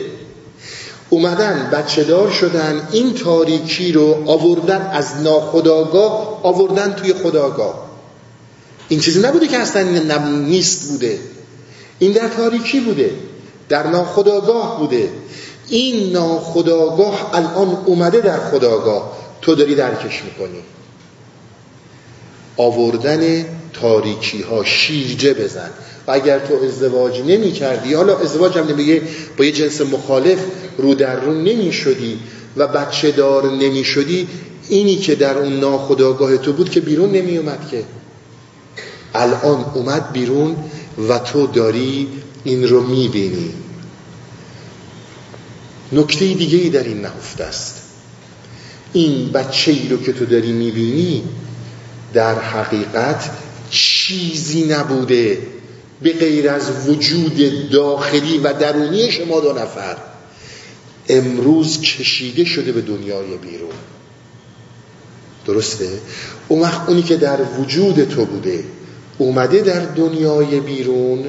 اومدن بچه دار شدن این تاریکی رو آوردن از ناخداگاه آوردن توی خداگاه. این چیزی نبوده که اصلا نیست بوده. این در تاریکی بوده در ناخداگاه بوده. این ناخداگاه الان اومده در خداگاه. تو داری درکش می‌کنی. آوردن تاریکی ها شیرجه بزن. و اگر تو ازدواج نمی کردی حالا ازدواج هم نمیگه با یه جنس مخالف رو در رو نمی شدی و بچه دار نمی شدی اینی که در اون ناخداگاه تو بود که بیرون نمی اومد که. الان اومد بیرون و تو داری این رو می بینی نکته دیگه ای در این نهفته است. این بچه ای رو که تو داری می بینی در حقیقت چیزی نبوده به غیر از وجود داخلی و درونی شما دو نفر. امروز کشیده شده به دنیای بیرون. درسته؟ اون وقت اونی که در وجود تو بوده اومده در دنیای بیرون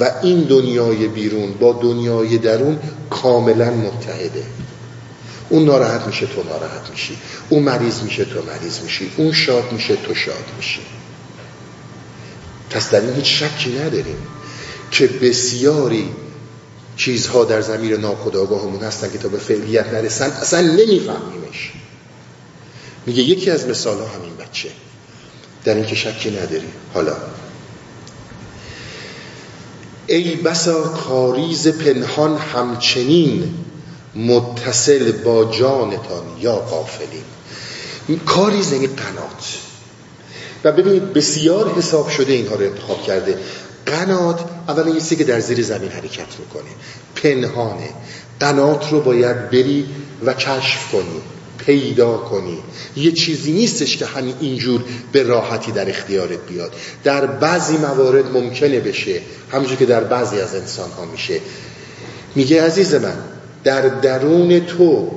و این دنیای بیرون با دنیای درون کاملا متحده. اون ناراحت میشه تو ناراحت میشی. اون مریض میشه تو مریض میشی. اون شاد میشه تو شاد میشی. پس در این هیچ شکی نداریم که بسیاری چیزها در زمیر ناخداگاهمون هستن که تا به فعلیت نرسن. اصلا نمیفهمیمش. میگه یکی از مثال همین بچه. در این که شکی نداریم. حالا. ای بسا کاریز پنهان همچنین متصل با جانتان یا قافلین کاریز یعنی قنات. و ببینید بسیار حساب شده اینها رو انتخاب کرده. قنات اولا یه که در زیر زمین حرکت می‌کنه. پنهانه. قنات رو باید بری و کشف کنی پیدا کنی. یه چیزی نیستش که همین اینجور به راحتی در اختیارت بیاد. در بعضی موارد ممکنه بشه. همونجور که در بعضی از انسان ها میشه. میگه عزیز من در درون تو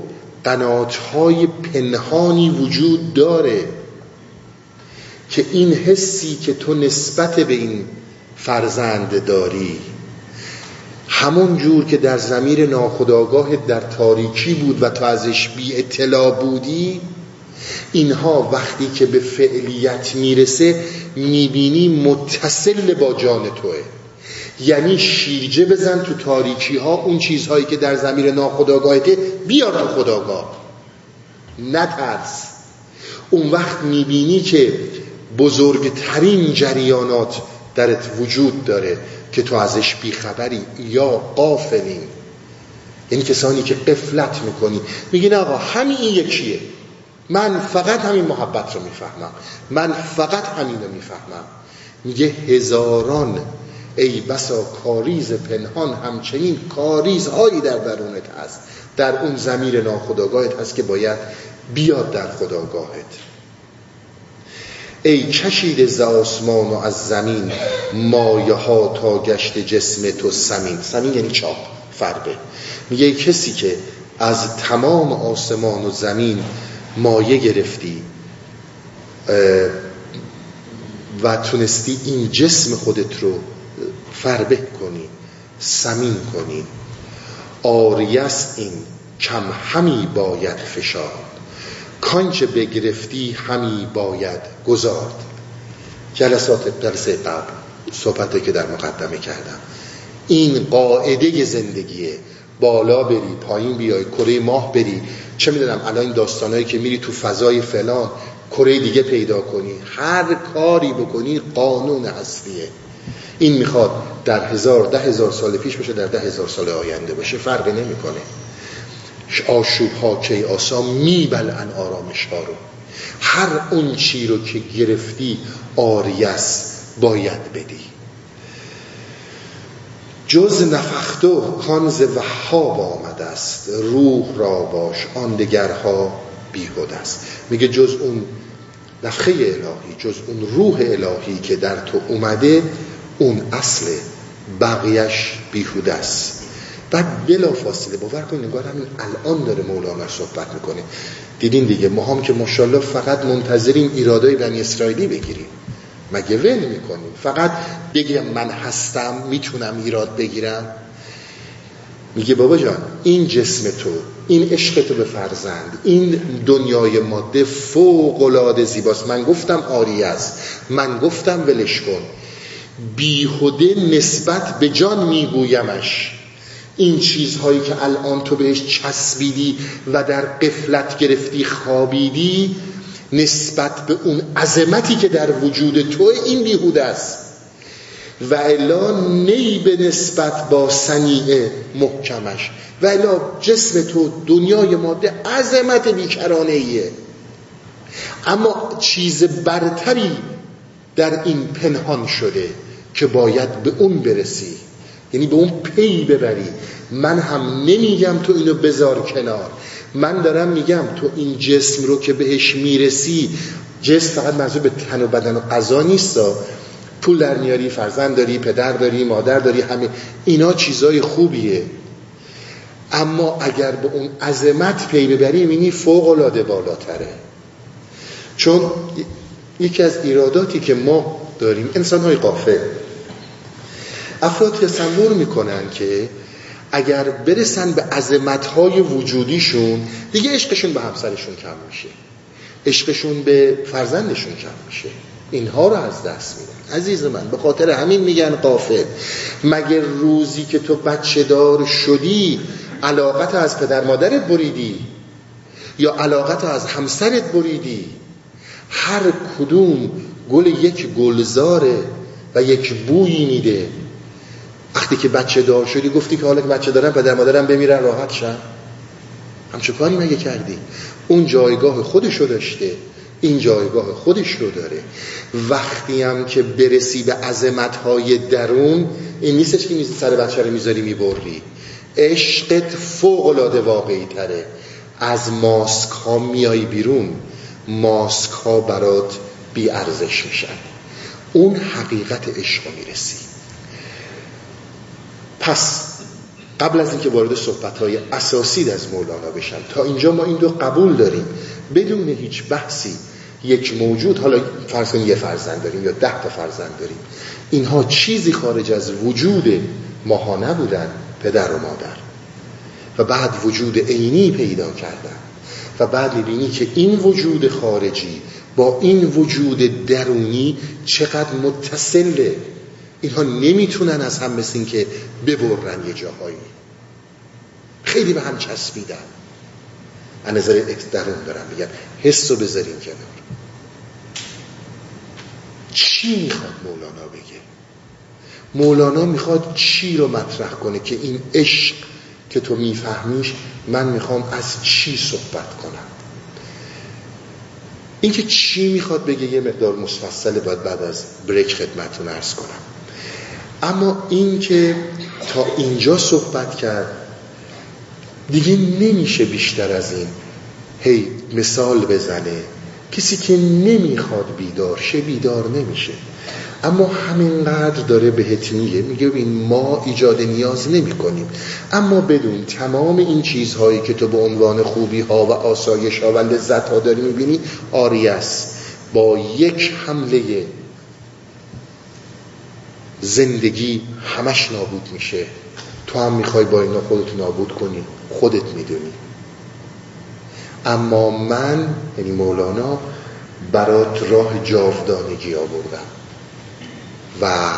های پنهانی وجود داره. که این حسی که تو نسبت به این فرزند داری همون جور که در زمیر ناخداگاه در تاریکی بود و تو ازش بی اطلاع بودی اینها وقتی که به فعلیت می‌رسه می‌بینی متصل با جان توه. یعنی شیرجه بزن تو تاریکی ها اون چیزهایی که در زمیر ناخداگاهته بیار تو خداگاه نترس. اون وقت می‌بینی که بزرگترین جریانات درت وجود داره که تو ازش بیخبری یا قافلین یعنی کسانی که قفلت می‌کنی. میگین آقا همین این یکیه. من فقط همین محبت رو می‌فهمم. من فقط همین رو می‌فهمم. میگه هزاران. ای بسا کاریز پنهان همچنین کاریزهایی در درونت هست. در اون زمیر ناخداگاهت هست که باید بیاد در خداگاهت ای کشید ز آسمان و از زمین مایه ها تا گشت جسم تو سمین. سمین یعنی چاپ فربه میگه کسی که از تمام آسمان و زمین مایه گرفتی و تونستی این جسم خودت رو فربه کنی سمین کنی. آریس این کم همی باید فشار. کانچه بگرفتی همی باید گذارد. جلسات درس قبل صحبته که در مقدمه کردم. این قاعده زندگیه. بالا بری پایین بیای کره ماه بری. چه می‌دونم الان این داستانهایی که میری تو فضای فلان کره دیگه پیدا کنی. هر کاری بکنی قانون اصلیه. این می‌خواد در هزار ده هزار سال پیش باشه در ده هزار سال آینده باشه فرقی نمی‌کنه. آشوب ها کی آسا میبلن آرامش ها رو. هر اون چی رو که گرفتی آریس باید بدی. جز نفختو کانز وحاب آمده است. روح را باش آن دگرها بیهود است. میگه جز اون نفخه الهی جز اون روح الهی که در تو اومده اون اصل بقیش بیهوده است. بعد بلا فاصله باور کنید نگاه همین الان داره مولانا صحبت می‌کنه. دیدین دیگه ما هم که ماشاءالله فقط منتظریم ایرادای بنی اسرائیلی بگیریم. مگه ول می‌کنیم فقط بگیم من هستم می‌تونم ایراد بگیرم. میگه بابا جان این جسم تو این عشق تو به فرزند این دنیای ماده فوق العاده زیباست. من گفتم آری است من گفتم ولش کن. بیهوده نسبت به جان میگویمش. این چیزهایی که الان تو بهش چسبیدی و در قفلت گرفتی خوابیدی نسبت به اون عظمتی که در وجود تو این بیهوده است. و الا نی به نسبت با سنیع محکمش. و الا جسم تو دنیای ماده عظمت بیکرانه ایه اما چیز برتری در این پنهان شده که باید به اون برسی. یعنی به اون پی ببری. من هم نمیگم تو اینو بذار کنار. من دارم میگم تو این جسم رو که بهش می‌رسی جسم فقط منظور به تن و بدن و قضا نیست. پول در میاری فرزند داری پدر داری مادر داری همه اینا چیزای خوبیه. اما اگر به اون عظمت پی ببری می‌بینی فوق العاده بالاتره. چون یکی از ایراداتی که ما داریم انسان های قافل افراد تصور می‌کنن که اگر برسن به عظمت های وجودیشون دیگه عشقشون به همسرشون کم میشه. عشقشون به فرزندشون کم میشه. اینها رو از دست میدن. عزیز من به خاطر همین میگن قافل مگر روزی که تو بچه دار شدی علاقت از پدر مادرت بریدی؟ یا علاقت از همسرت بریدی؟ هر کدوم گل یک گلزاره و یک بویی میده. وقتی که بچه دار شدی گفتی که حالا که بچه دارم پدر مادرم بمیرن راحت شن. همچه کاری مگه کردی؟ اون جایگاه خودشو داشته. این جایگاه خودش رو داره. وقتی هم که برسی به های درون این نیستش که سر بچه رو می‌ذاری می‌بری عشقت فوق العاده واقعی تره از ماسک ها میای بیرون. ماسک ها برات بی ارزش میشن. اون حقیقت عشق می‌رسی. پس قبل از اینکه وارد صحبت های اساسی از مولانا بشم تا اینجا ما این دو قبول داریم بدون هیچ بحثی یک موجود حالا فرض کنیم یه فرزند داریم یا ده تا فرزند داریم اینها چیزی خارج از وجود ماها نبودن پدر و مادر. و بعد وجود عینی پیدا کردن. و بعد می‌بینی که این وجود خارجی با این وجود درونی چقدر متصله. اینها نمی‌تونن از هم مثل که ببرن یه جاهایی. خیلی به هم چسبیدن. از نظر درون دارم میگن حس رو بذاریم کنار. چی می‌خواد مولانا بگه؟ مولانا می‌خواد چی رو مطرح کنه که این عشق که تو میفهمیش من می‌خوام از چی صحبت کنم؟ اینکه چی می‌خواد بگه یه مقدار مفصله باید بعد از بریک خدمتون ارز کنم. اما اینکه تا اینجا صحبت کرد دیگه نمیشه بیشتر از این هی مثال بزنه. کسی که نمی‌خواد بیدار شه بیدار نمیشه. اما همینقدر داره بهت میگه میگه این ما ایجاد نیاز نمی کنیم اما بدون تمام این چیزهایی که تو به عنوان خوبی ها و آسایش ها و لذت ها داری می‌بینی آری است با یک حمله زندگی همش نابود میشه. تو هم می‌خوای با اینا خودت نابود کنی خودت می‌دونی. اما من یعنی مولانا برات راه جاودانگی آوردم. و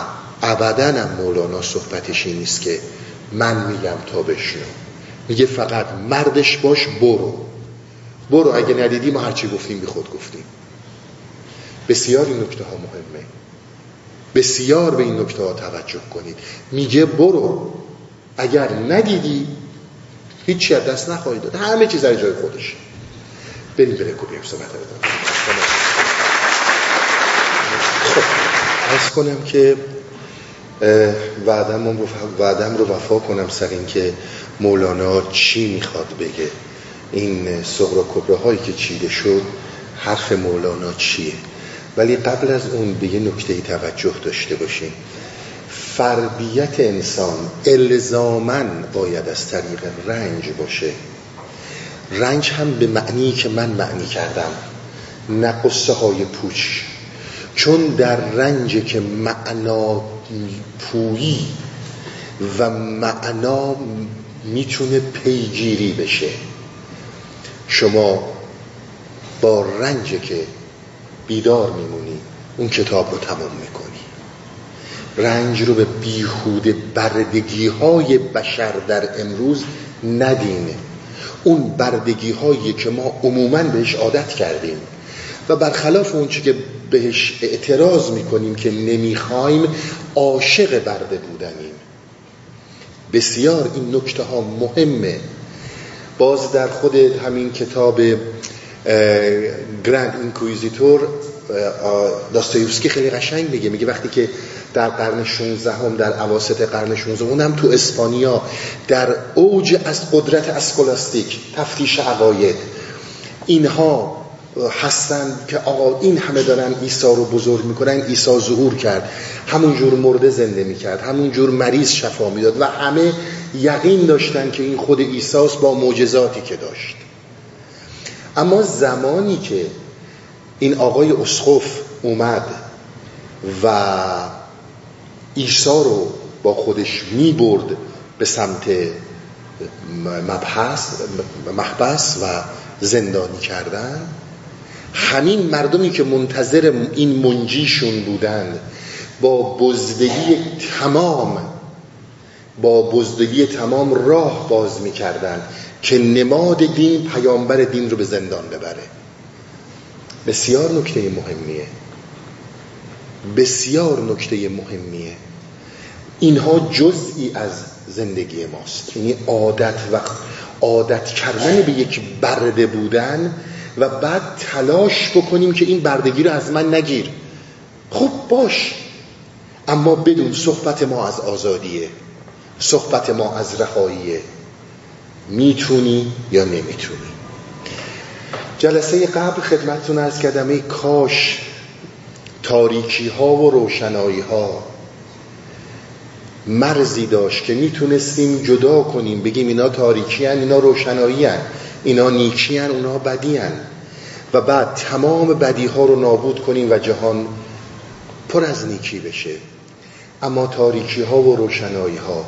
ابدا هم مولانا صحبتش این نیست که من میگم تا بشنو. میگه فقط مردش باش برو. برو اگه ندیدی ما هرچی گفتیم بی خود گفتیم. بسیار این نکته ها مهمه. بسیار به این نکته ها توجه کنید. میگه برو. اگر ندیدی هیچی از دست نخواهید داد. همه چیز در جای خودش. بریم بره بیایم صحبت خب از کنم که وعدم رو, وعدم رو وفا کنم سر این که مولانا چی می‌خواد بگه. این صغر و هایی که چیده شد حرف مولانا چیه؟ ولی قبل از اون به یه نکته توجه داشته باشیم. فردیت انسان الزامن باید از طریق رنج باشه. رنج هم به معنی که من معنی کردم نقصه های پوچ. چون در رنج که معنا پویی و معنا می‌تونه پیگیری بشه. شما با رنج که بیدار میمونی. اون کتاب رو تمام می‌کنی. رنج رو به بیهوده بردگی های بشر در امروز ندینه. اون بردگی هایی که ما عموما بهش عادت کردیم. و برخلاف اون که بهش اعتراض می‌کنیم که نمی‌خوایم عاشق برده بودنیم. بسیار این نکته ها مهمه. باز در خود همین کتاب Grand Inquisitor داستایوفسکی خیلی قشنگ میگه. میگه وقتی که در قرن 16 هم در اواسط قرن 16 اونم تو اسپانیا در اوج از قدرت اسکولاستیک تفتیش عقاید اینها هستند که آقا این همه دارن عیسی رو بزرگ می‌کنن عیسی ظهور کرد. همون جور مرده زنده می‌کرد همون جور مریض شفا می‌داد و همه یقین داشتن که این خود عیسی با معجزاتی که داشت. اما زمانی که این آقای اسقف اومد و عیسی رو با خودش می برد به سمت محبس و زندانی کردن همین مردمی که منتظر این منجیشون بودند با بزدگی تمام با بزدگی تمام راه باز می‌کردن. که نماد دین پیامبر دین رو به زندان ببره. بسیار نکته مهمیه. بسیار نکته مهمیه. اینها جزئی از زندگی ماست. یعنی عادت و عادت کردن به یک برده بودن و بعد تلاش بکنیم که این بردگی رو از من نگیر. خب باش. اما بدون صحبت ما از آزادیه. صحبت ما از رهاییه. می‌تونی یا نمی‌تونی جلسه قبل خدمتتون از کدمه کاش تاریکی ها و روشنایی ها مرزی داشت که می‌تونستیم جدا کنیم بگیم اینا تاریکی هن اینا روشنایی هن اینا نیکی هن اونا بدی هن. و بعد تمام بدی ها رو نابود کنیم و جهان پر از نیکی بشه. اما تاریکی ها و روشنایی ها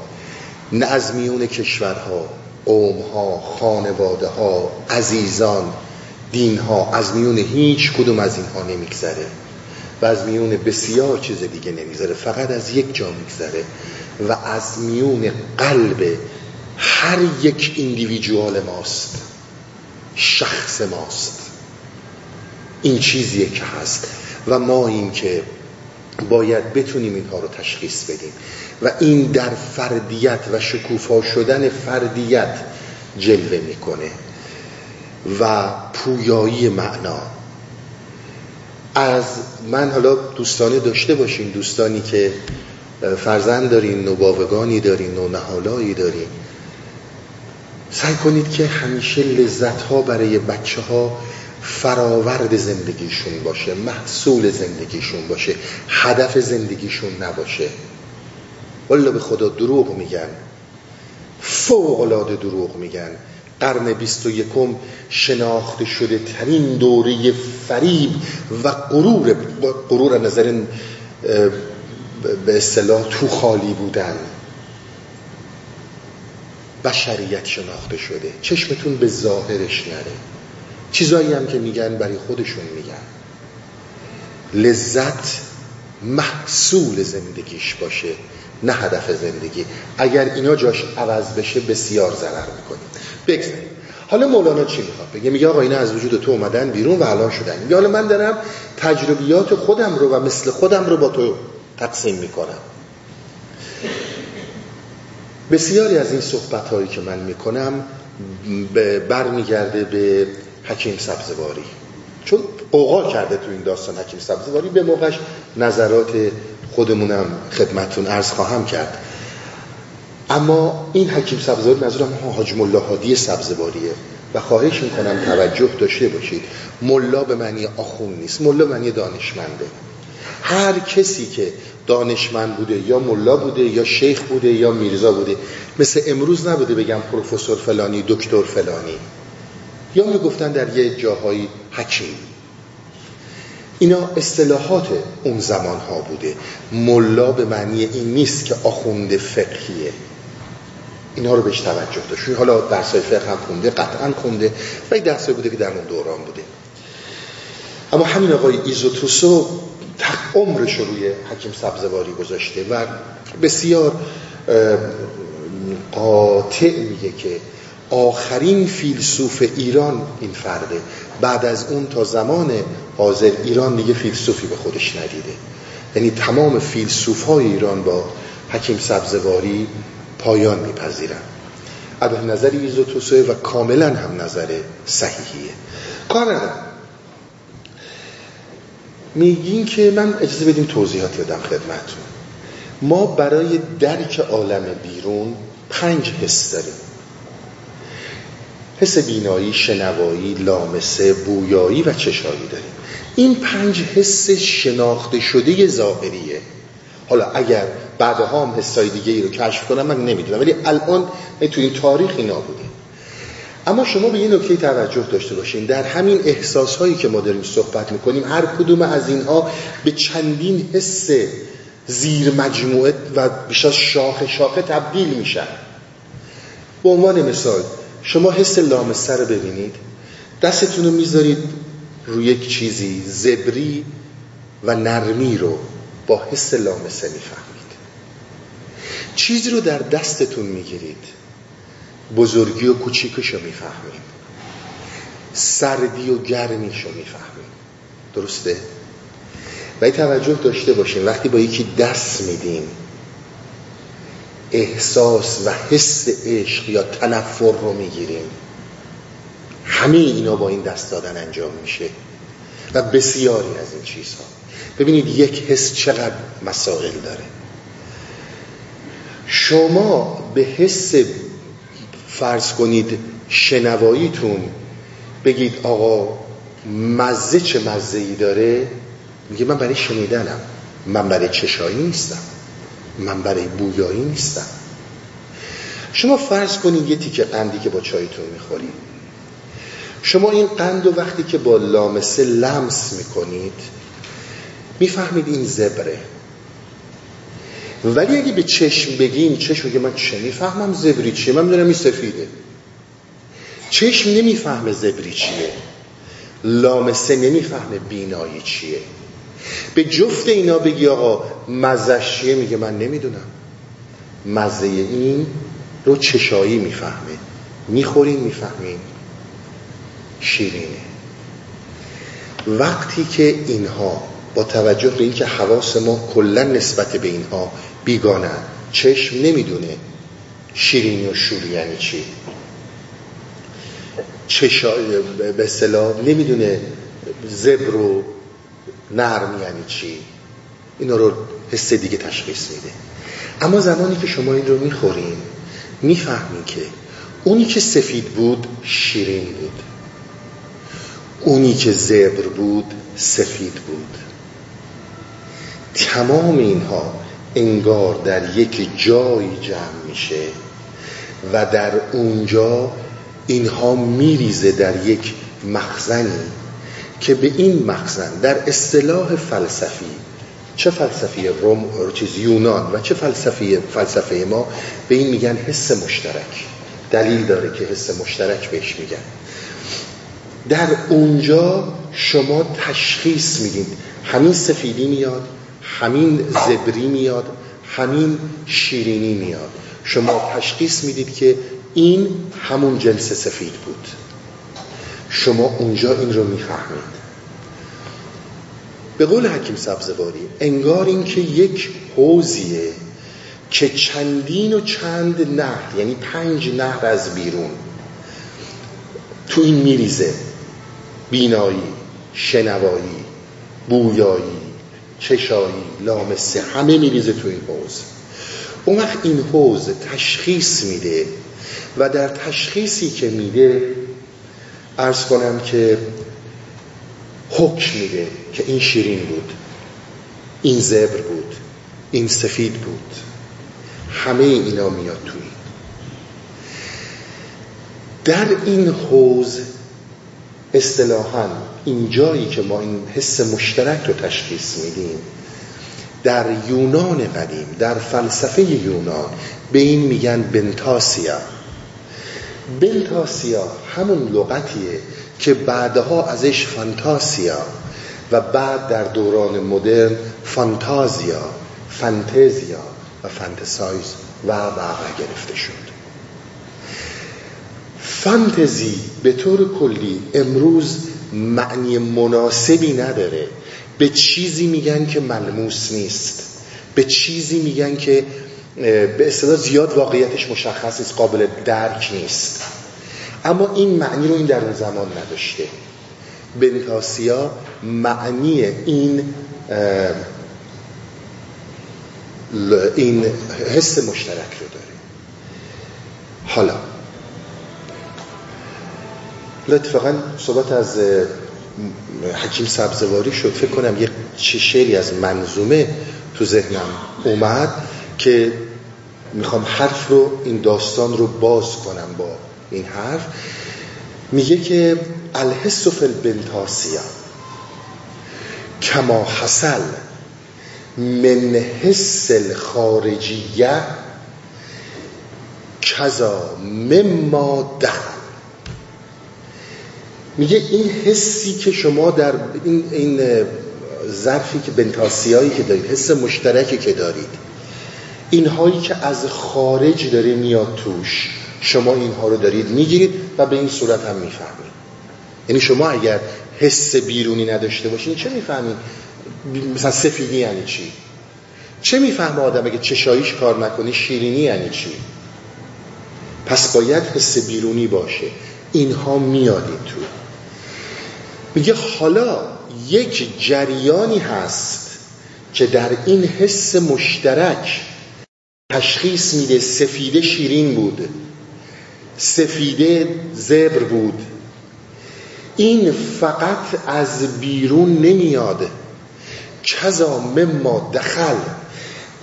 نه از میون کشورها قوم ها خانواده ها عزیزان دین ها از میون هیچ کدوم از اینها نمیگذره و از میون بسیار چیز دیگه نمیگذره فقط از یک جا میگذره و از میون قلب هر یک ایندیویدوال ماست شخص ماست. این چیزیه که هست. و ما این که باید بتونیم اینها رو تشخیص بدیم. و این در فردیت و شکوفا شدن فردیت جلوه می‌کنه. و پویایی معنا. از من حالا دوستانه داشته باشین دوستانی که فرزند دارین نوباوگانی دارین نهالایی دارین. سعی کنید که همیشه لذت ها برای بچه ها فراورد زندگیشون باشه محصول زندگیشون باشه هدف زندگیشون نباشه. والا به خدا دروغ میگن. فوق العاده دروغ میگن. قرن بیست و یکم شناخته شده ترین دوره فریب و غرور غرور نظر به اصطلاح تو خالی بودن. بشریت شناخته شده. چشمتون به ظاهرش نره. چیزایی هم که میگن برای خودشون میگن. لذت محصول زندگیش باشه نه هدف زندگی. اگر اینا جاش عوض بشه بسیار ضرر می‌کنیم بگذاریم. حالا مولانا چی می‌خواد؟ بگه میگه آقا اینا از وجود تو اومدن بیرون و الان شدن. میگه حالا من دارم تجربیات خودم رو و مثل خودم رو با تو تقسیم می‌کنم. بسیاری از این صحبت هایی که من می‌کنم برمیگرده به حکیم سبزواری. چون اوقا کرده تو این داستان حکیم سبزواری به موقعش نظرات خودمونم خدمتون عرض خواهم کرد. اما این حکیم سبزواری نظرم حاج ملا هادی سبزواریه و خواهش می‌کنم توجه داشته باشید. ملا به معنی آخون نیست ملا به معنی دانشمنده. هر کسی که دانشمند بوده یا ملا بوده یا شیخ بوده یا میرزا بوده مثل امروز نبوده بگم پروفسور فلانی دکتر فلانی. یا می‌گفتن در یه جاهایی حکیم اینا اصطلاحات اون زمان ها بوده. ملا به معنی این نیست که آخونده فقهیه. اینا رو بهش توجه داشت. حالا درسای فقه هم خونده قطعا خونده و این درسای بوده که در اون دوران بوده. اما همین آقای ایزوتوسو عمرش رو روی حکیم سبزواری گذاشته و بسیار قاطع میگه که آخرین فیلسوف ایران این فرده. بعد از اون تا زمان حاضر ایران دیگه فیلسوفی به خودش ندیده. یعنی تمام فیلسوف های ایران با حکیم سبزواری پایان میپذیرن. از نظر ایزوتوسوه و کاملا هم نظر صحیحیه. کار میگین که من اجازه بدیم توضیحات یادم خدمتون ما برای درک عالم بیرون پنج حس داریم. حس بینایی، شنوایی، لامسه، بویایی و چشایی داریم. این پنج حس شناخته شده ظاهریه. حالا اگر بعدها هم حسای دیگه ای رو کشف کنم من نمی‌دونم. ولی الان تو این تاریخ اینا بوده اما شما به یه نکته توجه داشته باشین. در همین احساس هایی که ما داریم صحبت می‌کنیم هر کدوم از اینها به چندین حس زیر مجموعه و بیشتر شاخه شاخه تبدیل میشن. به عنوان مثال شما حس لامسه رو ببینید. دستتون رو می‌ذارید روی یک چیزی زبری و نرمی رو با حس لامسه می‌فهمید. چیزی رو در دستتون می‌گیرید. بزرگی و کوچیکش رو می‌فهمید. سردی و گرمیش رو می‌فهمید. درسته؟ و توجه داشته باشین. وقتی با یکی دست میدین احساس و حس عشق یا تنفر رو می‌گیریم. همه اینا با این دست دادن انجام میشه. و بسیاری از این چیزها. ببینید یک حس چقدر مسائل داره. شما به حس فرض کنید شنواییتون بگید آقا مزه چه مزه ای داره؟ میگه من برای شنیدنم. من برای چشایی نیستم. من برای بویایی نیستم. شما فرض کنید یه تیکه قندی که با چایتون می‌خورید. شما این قند و وقتی که با لامسه لمس می‌کنید می‌فهمید این زبره. ولی اگه به چشم بگیم چشم بگه من چه می‌فهمم؟ زبری چیه؟ من می‌دونم این سفیده. چشم نمی‌فهمه زبری چیه. لامسه نمی‌فهمه بینایی چیه. به جفت اینا بگی آقا مزش چیه؟ میگه من نمی‌دونم. مزه این رو چشایی می‌فهمه. می‌خوریم می‌فهمیم. شیرینه. وقتی که اینها با توجه به اینکه حواس ما کلا نسبت به اینها بیگانه چشم نمی‌دونه شیرینی و شوری یعنی چی. چشا به اصطلاح نمی‌دونه زبر و نرم یعنی چی؟ اینا رو حس دیگه تشخیص میده. اما زمانی که شما این رو می‌خورین می‌فهمین که اونی که سفید بود شیرین بود. اونی که زبر بود سفید بود. تمام اینها انگار در یک جایی جمع میشه و در اونجا اینها میریزه در یک مخزنی. که به این مخزن در اصطلاح فلسفی چه فلسفی روم چیز یونان و چه فلسفی فلسفه ما به این میگن حس مشترک. دلیل داره که حس مشترک بهش میگن. در اونجا شما تشخیص میدین همین سفیدی میاد همین زبری میاد همین شیرینی میاد. شما تشخیص می‌دید که این همون جنس سفید بود. شما اونجا این رو می‌فهمید. به قول حکیم سبزواری انگار این که یک حوزیه که چندین و چند نهر یعنی پنج نهر از بیرون تو این میریزه. بینایی شنوایی بویایی چشایی لامسه همه میریزه تو این حوز. اون وقت این حوز تشخیص میده و در تشخیصی که میده ارز کنم که حکم میده که این شیرین بود این زبر بود این سفید بود. همه اینا میاد توی در این حوز اصطلاحا این جایی که ما این حس مشترک رو تشخیص میدیم در یونان قدیم در فلسفه یونان به این میگن بنتاسیا. بنتاسیا همون لغتیه که بعدها ازش فانتاسیا و بعد در دوران مدرن فانتازیا فانتزیا و فانتسایز و و گرفته شد. فانتزی به طور کلی امروز معنی مناسبی نداره. به چیزی میگن که ملموس نیست. به چیزی میگن که به اصطلاح زیاد واقعیتش مشخص است قابل درک نیست. اما این معنی رو این در اون زمان نداشته. بنتاسیا معنی این این حس مشترک رو داره. حالا اتفاقا صحبت از حکیم سبزواری شد. فکر کنم یه شعری از منظومه تو ذهنم اومد که می‌خوام حرف رو این داستان رو باز کنم با این حرف. میگه که الحس فی البنتاسیا کما حسل من حس الخارجیه کذا مما دخل. میگه این حسی که شما در این, این ظرفی که بنتاسیایی که دارید حس مشترکی که دارید اینهایی که از خارج داره میاد توش شما اینها رو دارید می‌گیرید و به این صورت هم می‌فهمید. یعنی شما اگر حس بیرونی نداشته باشید چه می‌فهمید؟ مثلا سفیدی یعنی چی؟ چه می‌فهمه آدم اگه چشاییش کار نکنی؟ شیرینی یعنی چی؟ پس باید حس بیرونی باشه. اینها میادید تو. میگه حالا یک جریانی هست که در این حس مشترک تشخیص میده سفیده شیرین بود. سفیده زبر بود. این فقط از بیرون نمیاد. کذا مما دخل.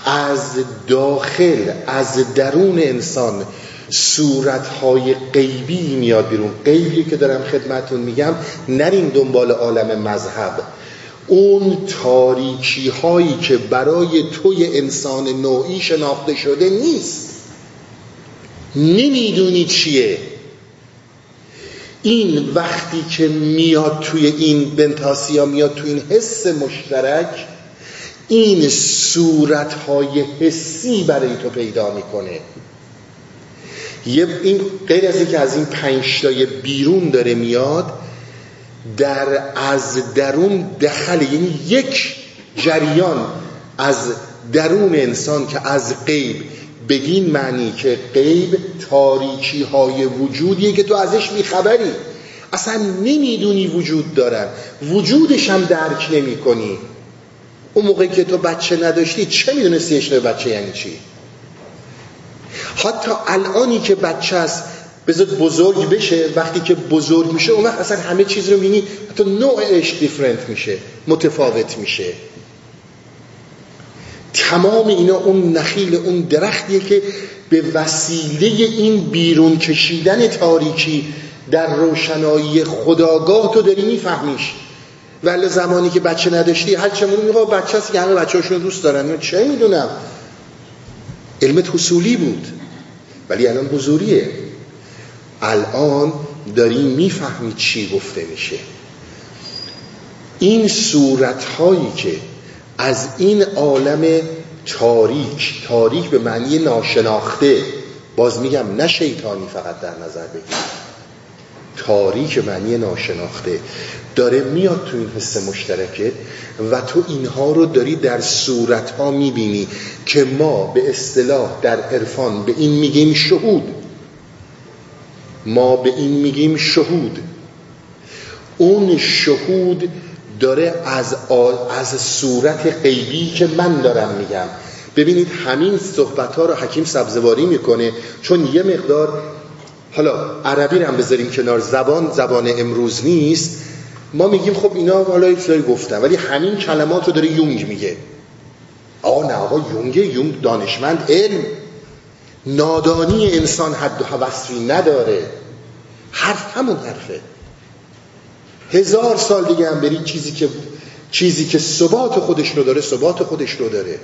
از داخل از درون انسان صورتهای غیبی میاد بیرون. غیبی که دارم خدمتون میگم نرین دنبال عالم مذهب. اون تاریکی هایی که برای توی انسان نوعی شناخته شده نیست. نمی‌دونی چیه. این وقتی که میاد توی این بنتاسیا میاد توی این حس مشترک این صورتهای حسی برای تو پیدا می‌کنه. یه این غیر از اینکه از این پنجتای بیرون داره میاد در از درون دخل یعنی یک جریان از درون انسان که از غیب. بدین معنی که غیب تاریکی های وجودیه که تو ازش میخبری. اصلا نمی‌دونی وجود دارن وجودش هم درک نمی کنی اون موقعی که تو بچه نداشتی چه می‌دونستی اشتباه بچه یعنی چی؟ حتی الانی که بچه است بذار بزرگ بشه. وقتی که بزرگ میشه اون وقت اصلا همه چیز رو می‌بینی. حتی نوعش دیفرنت میشه متفاوت میشه. تمام اینا اون نخیل اون درختیه که به وسیله این بیرون کشیدن تاریکی در روشنایی خداگاه تو داری میفهمیش. ولی زمانی که بچه نداشتی هر چه میگه بچه هست که همه بچه هاشون دوست دارن. چه می‌دونم؟ علمت حصولی بود. ولی الان حضوریه. الان داری می‌فهمی چی گفته میشه. این صورت هایی که از این عالم تاریک تاریک به معنی ناشناخته باز میگم نه شیطانی فقط در نظر بگیر. تاریک معنی ناشناخته. داره میاد تو این حس مشترکه و تو اینها رو داری در صورت ها می‌بینی که ما به اصطلاح در عرفان به این میگیم شهود. ما به این میگیم شهود. اون شهود داره از, از صورت غیبی که من دارم میگم. ببینید همین صحبت ها رو حکیم سبزواری می‌کنه چون یه مقدار حالا عربی رو هم بذاریم کنار زبان زبان امروز نیست. ما میگیم خب اینا حالا یه گفتن ولی همین کلمات رو داره یونگ میگه. آقا نه آقا یونگ یونگ دانشمند علم. نادانی انسان حد و حوصی نداره. حرف همون حرفه. هزار سال دیگه هم بری چیزی که چیزی که ثبات خودش رو داره ثبات خودش رو داره.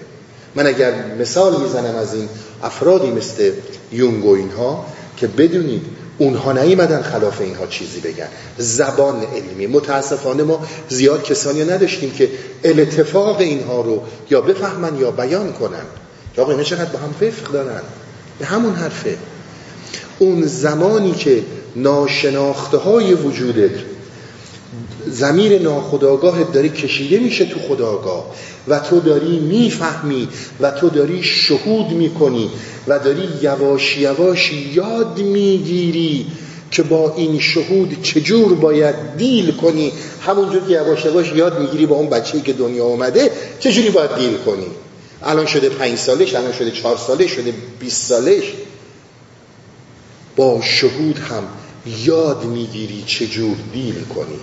من اگر مثال می‌زنم از این افرادی مثل یونگ و اینها که بدونید اونها نیومدن خلاف اینها چیزی بگن. زبان علمی. متاسفانه ما زیاد کسانی نداشتیم که الاتفاق اینها رو یا بفهمن یا بیان کنن. یا آقا چقدر با هم ففق دارن؟ به همون حرفه. اون زمانی که ناشناخته های وجودت زمیر ناخداگاهت داره کشیده میشه تو خداگاه و تو داری می‌فهمی و تو داری شهود می‌کنی و داری یواش یواش یاد می‌گیری که با این شهود چجور باید دیل کنی. همونجور که یواش یواش یاد می‌گیری با اون بچه‌ای که دنیا اومده چجوری باید دیل کنی؟ الان شده پنج سالش الان شده چهار سالش شده 20 سالش. با شهود هم یاد می‌گیری چجور دیل کنی.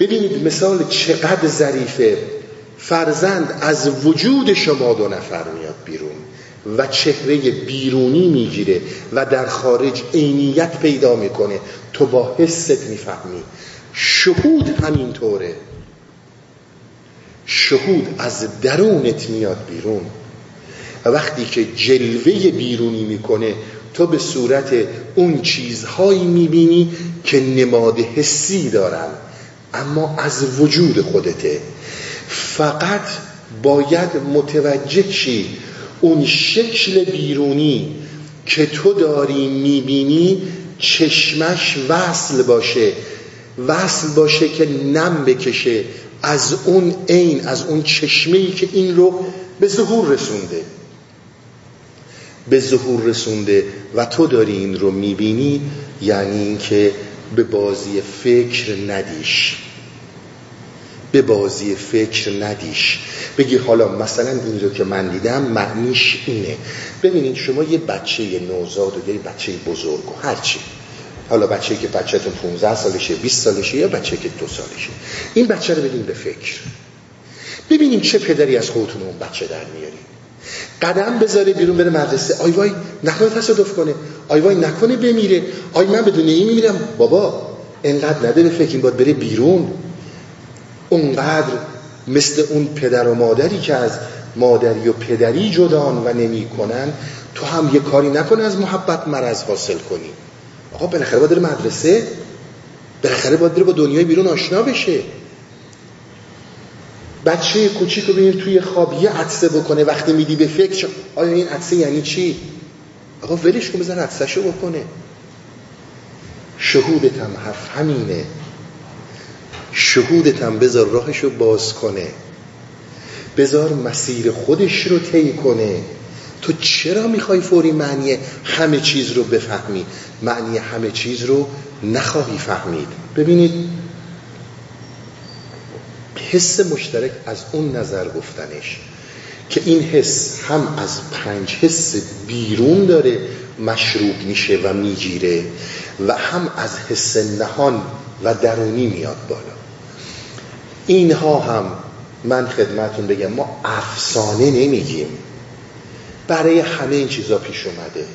ببینید مثال چقدر ظریفه. فرزند از وجود شما دو نفر میاد بیرون و چهره بیرونی می‌گیره و در خارج عینیت پیدا می‌کنه. تو با حست می‌فهمی. شهود همینطوره. شهود از درونت میاد بیرون. و وقتی که جلوه بیرونی می‌کنه تو به صورت اون چیزهایی می‌بینی که نماد حسی دارن اما از وجود خودته. فقط باید متوجه شی اون شکل بیرونی که تو داری می‌بینی چشمش وصل باشه. وصل باشه که نم بکشه. از اون عین از اون چشمه که این رو به ظهور رسونده. به ظهور رسونده و تو داری این رو می‌بینی یعنی اینکه به بازی فکر ندیش. به بازی فکر ندیش. بگی حالا مثلا این رو که من دیدم معنیش اینه. ببینید شما یه بچه نوزاد و یه بچه بزرگ و هرچی. حالا بچه که بچهتون 15 سالشه 20 سالشه یا بچه که دو سالشه؟ این بچه رو بدین به فکر. ببینیم چه پدری از خودتون اون بچه در میاری قدم بذاره بیرون بره مدرسه. آی وای نکنه تصادف کنه. آی وای نکنه بمیره. آی من بدون این میمیرم. بابا انقدر نده به فکر این باید بره بیرون. اونقدر مثل اون پدر و مادری که از مادری و پدری جدان و نمی کنن تو هم یه کاری نکنه از محبت مرض حاصل کنی. آقا بالاخره باید مدرسه بالاخره باید با دنیای بیرون آشنا بشه. بچه کوچیک رو ببینید توی خواب یه عدسه بکنه وقتی میدی به فکر آیا این عدسه یعنی چی؟ آقا ولش کن بزن عدسه بکنه. شهودت هم حرف همینه. شهودت هم بذار راهش رو باز کنه. بذار مسیر خودش رو طی کنه. تو چرا می‌خوای فوری معنی همه چیز رو بفهمی؟ معنی همه چیز رو نخواهی فهمید. ببینید حس مشترک از اون نظر گفتنش که این حس هم از پنج حس بیرون داره مشروب میشه و می‌گیره و هم از حس نهان و درونی میاد بالا. اینها هم من خدمتون بگم ما افسانه نمیگیم. برای همه این چیزا پیش اومده.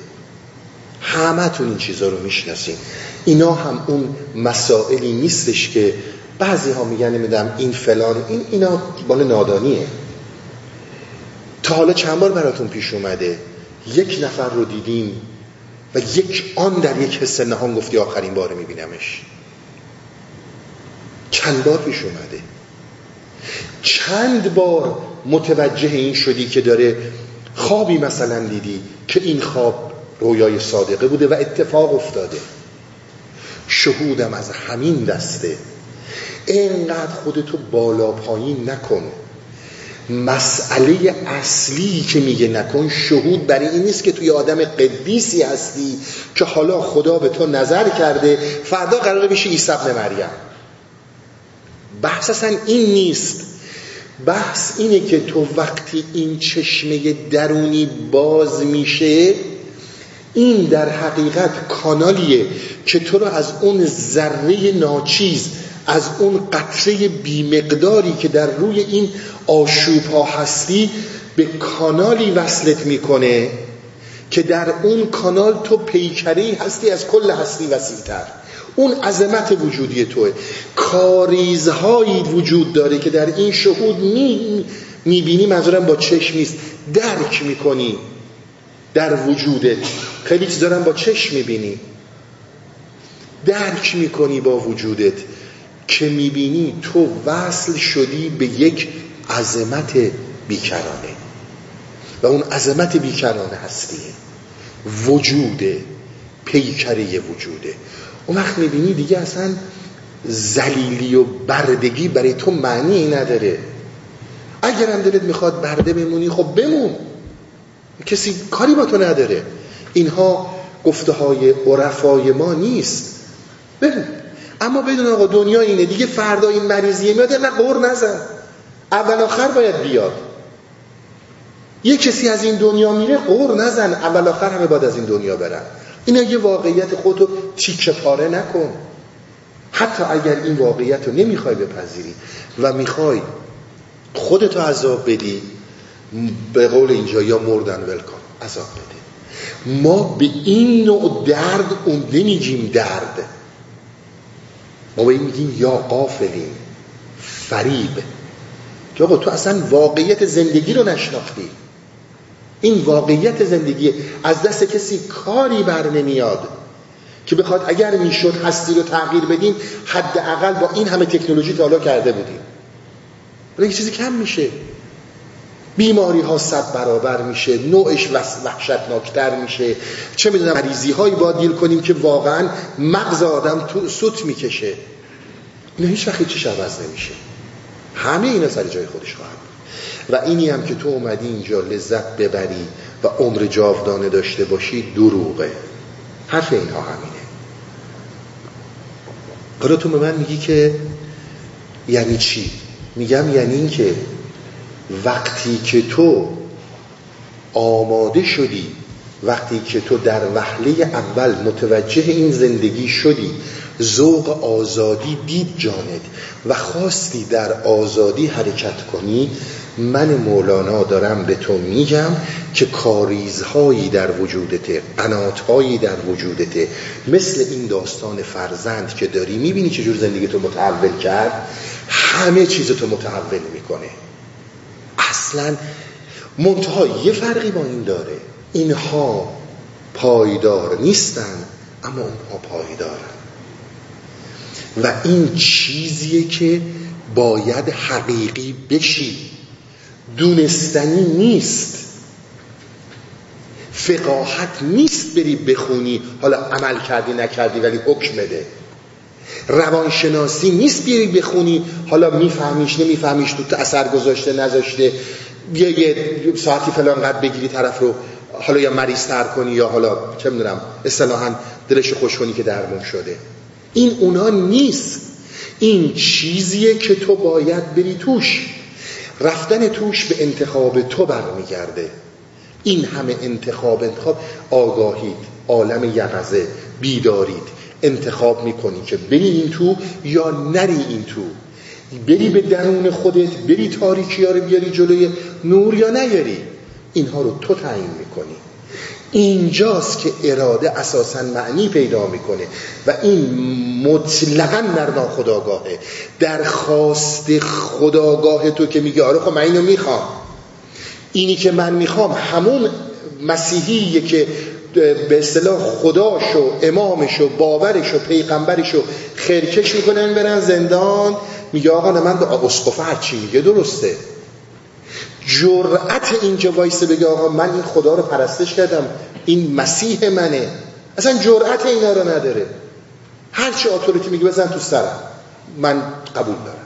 همه تون این چیزا رو می‌شناسیم اینا هم اون مسائلی نیستش که بعضی ها میگن نمیدم این فلان این اینا بال نادانیه. تا حالا چند بار براتون پیش اومده. یک نفر رو دیدیم و یک آن در یک حس نهان گفتی آخرین بار میبینمش. چند بار پیش اومده. چند بار متوجه این شدی که داره خوابی مثلا دیدی که این خواب رویای صادقه بوده و اتفاق افتاده. شهودم از همین دسته. اینقدر خودتو بالا پایین نکن. مسئله اصلی که میگه نکن شهود برای این نیست که توی آدم قدیسی هستی که حالا خدا به تو نظر کرده فردا قراره بشی عیسی مریم. بحث اصلا این نیست. بحث اینه که تو وقتی این چشمه درونی باز میشه این در حقیقت کانالیه که تو رو از اون ذره ناچیز از اون قطره بیمقداری که در روی این آشوب ها هستی به کانالی وصلت می‌کنه که در اون کانال تو پیکری هستی از کل هستی وسیعتر. اون عظمت وجودی توه. کاریزهایی وجود داره که در این شهود می می‌بینی منظورم با چشم نیست. درک می‌کنی در وجودت خیلی چیز دارم با چشم می‌بینی. درک می‌کنی با وجودت که می‌بینی تو وصل شدی به یک عظمت بیکرانه. و اون عظمت بیکرانه هستیه. وجوده پیکره وجوده. اون وقت می‌بینی دیگه اصلا زلیلی و بردگی برای تو معنی نداره. اگرم دلت می‌خواد برده بمونی خب بمون. کسی کاری با تو نداره. اینها گفته های عرفای ما نیست. بمون اما بدون آقا دنیا اینه. دیگه فردا این مریضیه میاد نه قور نزن. اول آخر باید بیاد. یه کسی از این دنیا میره قور نزن. اول آخر همه باید از این دنیا برن. اینا یه واقعیت خودتو تیکه پاره نکن. حتی اگر این واقعیت رو نمی‌خوای بپذیری و می‌خوای خودتو عذاب بدی به قول اینجا یا مردن ول کن عذاب بده. ما به این نوع درد اون نمیگیم درد. ما به این میگیم یا قافلیم فریب. که تو اصلا واقعیت زندگی رو نشناختی. این واقعیت زندگی از دست کسی کاری بر نمیاد که بخواد اگر می‌شد هستی رو تغییر بدیم حداقل با این همه تکنولوژی تا حالا کرده بودیم. ولی چیزی کم میشه. بیماری ها صد برابر میشه نوعش وحشتناکتر میشه. چه می‌دونم مریضی هایی با دیل کنیم که واقعا مغز آدم تو سوت می‌کشه. اینا هیچ وقت چیش عوض نمیشه. همه اینا سر جای خودش خواهد و اینی هم که تو اومدی اینجا لذت ببری و عمر جاودانه داشته باشی دروغه. حرف اینها همینه. حالا تو به من میگی که یعنی چی؟ میگم یعنی این که وقتی که تو آماده شدی وقتی که تو در وحله اول متوجه این زندگی شدی ذوق آزادی دید جانت و خواستی در آزادی حرکت کنی من مولانا دارم به تو میگم که کاریزهایی در وجودته قناتهایی در وجودته مثل این داستان فرزند که داری می‌بینی چجور زندگی تو متحول کرد؟ همه چیز تو متحول می‌کنه. اصلا منتها یه فرقی با این داره. اینها پایدار نیستن اما اونها پایدارن. و این چیزیه که باید حقیقی بشی. دونستنی نیست. فقاحت نیست بری بخونی حالا عمل کردی نکردی ولی حکم بده. روانشناسی نیست بری بخونی حالا میفهمیش نمیفهمیش تو اثر گذاشته نذاشته. یه, یه ساعتی فلان قد بگیری طرف رو حالا یا مریض تر کنی یا حالا چه می‌دونم اصطلاحا دلش خوش کنی که درمون شده. این اونا نیست. این چیزیه که تو باید بری توش. رفتن توش به انتخاب تو برمیگرده. این همه انتخاب انتخاب آگاهید عالم یقظه بیدارید. انتخاب می‌کنی که بری این تو یا نری این تو. بری به درون خودت بری تاریکی ها رو بیاری جلوی نور یا نیاری. اینها رو تو تعیین می‌کنی. اینجاست که اراده اساسا معنی پیدا می‌کنه و این مطلقا در ناخداگاهه در خواست خداگاه تو که میگه آره خب من اینو می‌خوام. اینی که من می‌خوام همون مسیحیه که به اصطلاح خداش و امامش و خیرکش می‌کنن برن زندان. میگه آقا نه من به اسقفه چی میگه درسته. جرأت اینجا وایسه بگه آقا من این خدا رو پرستش کردم این مسیح منه. اصلا جرأت اینا رو نداره. هر چی اتوریتی میگه بزن تو سرم من قبول دارم.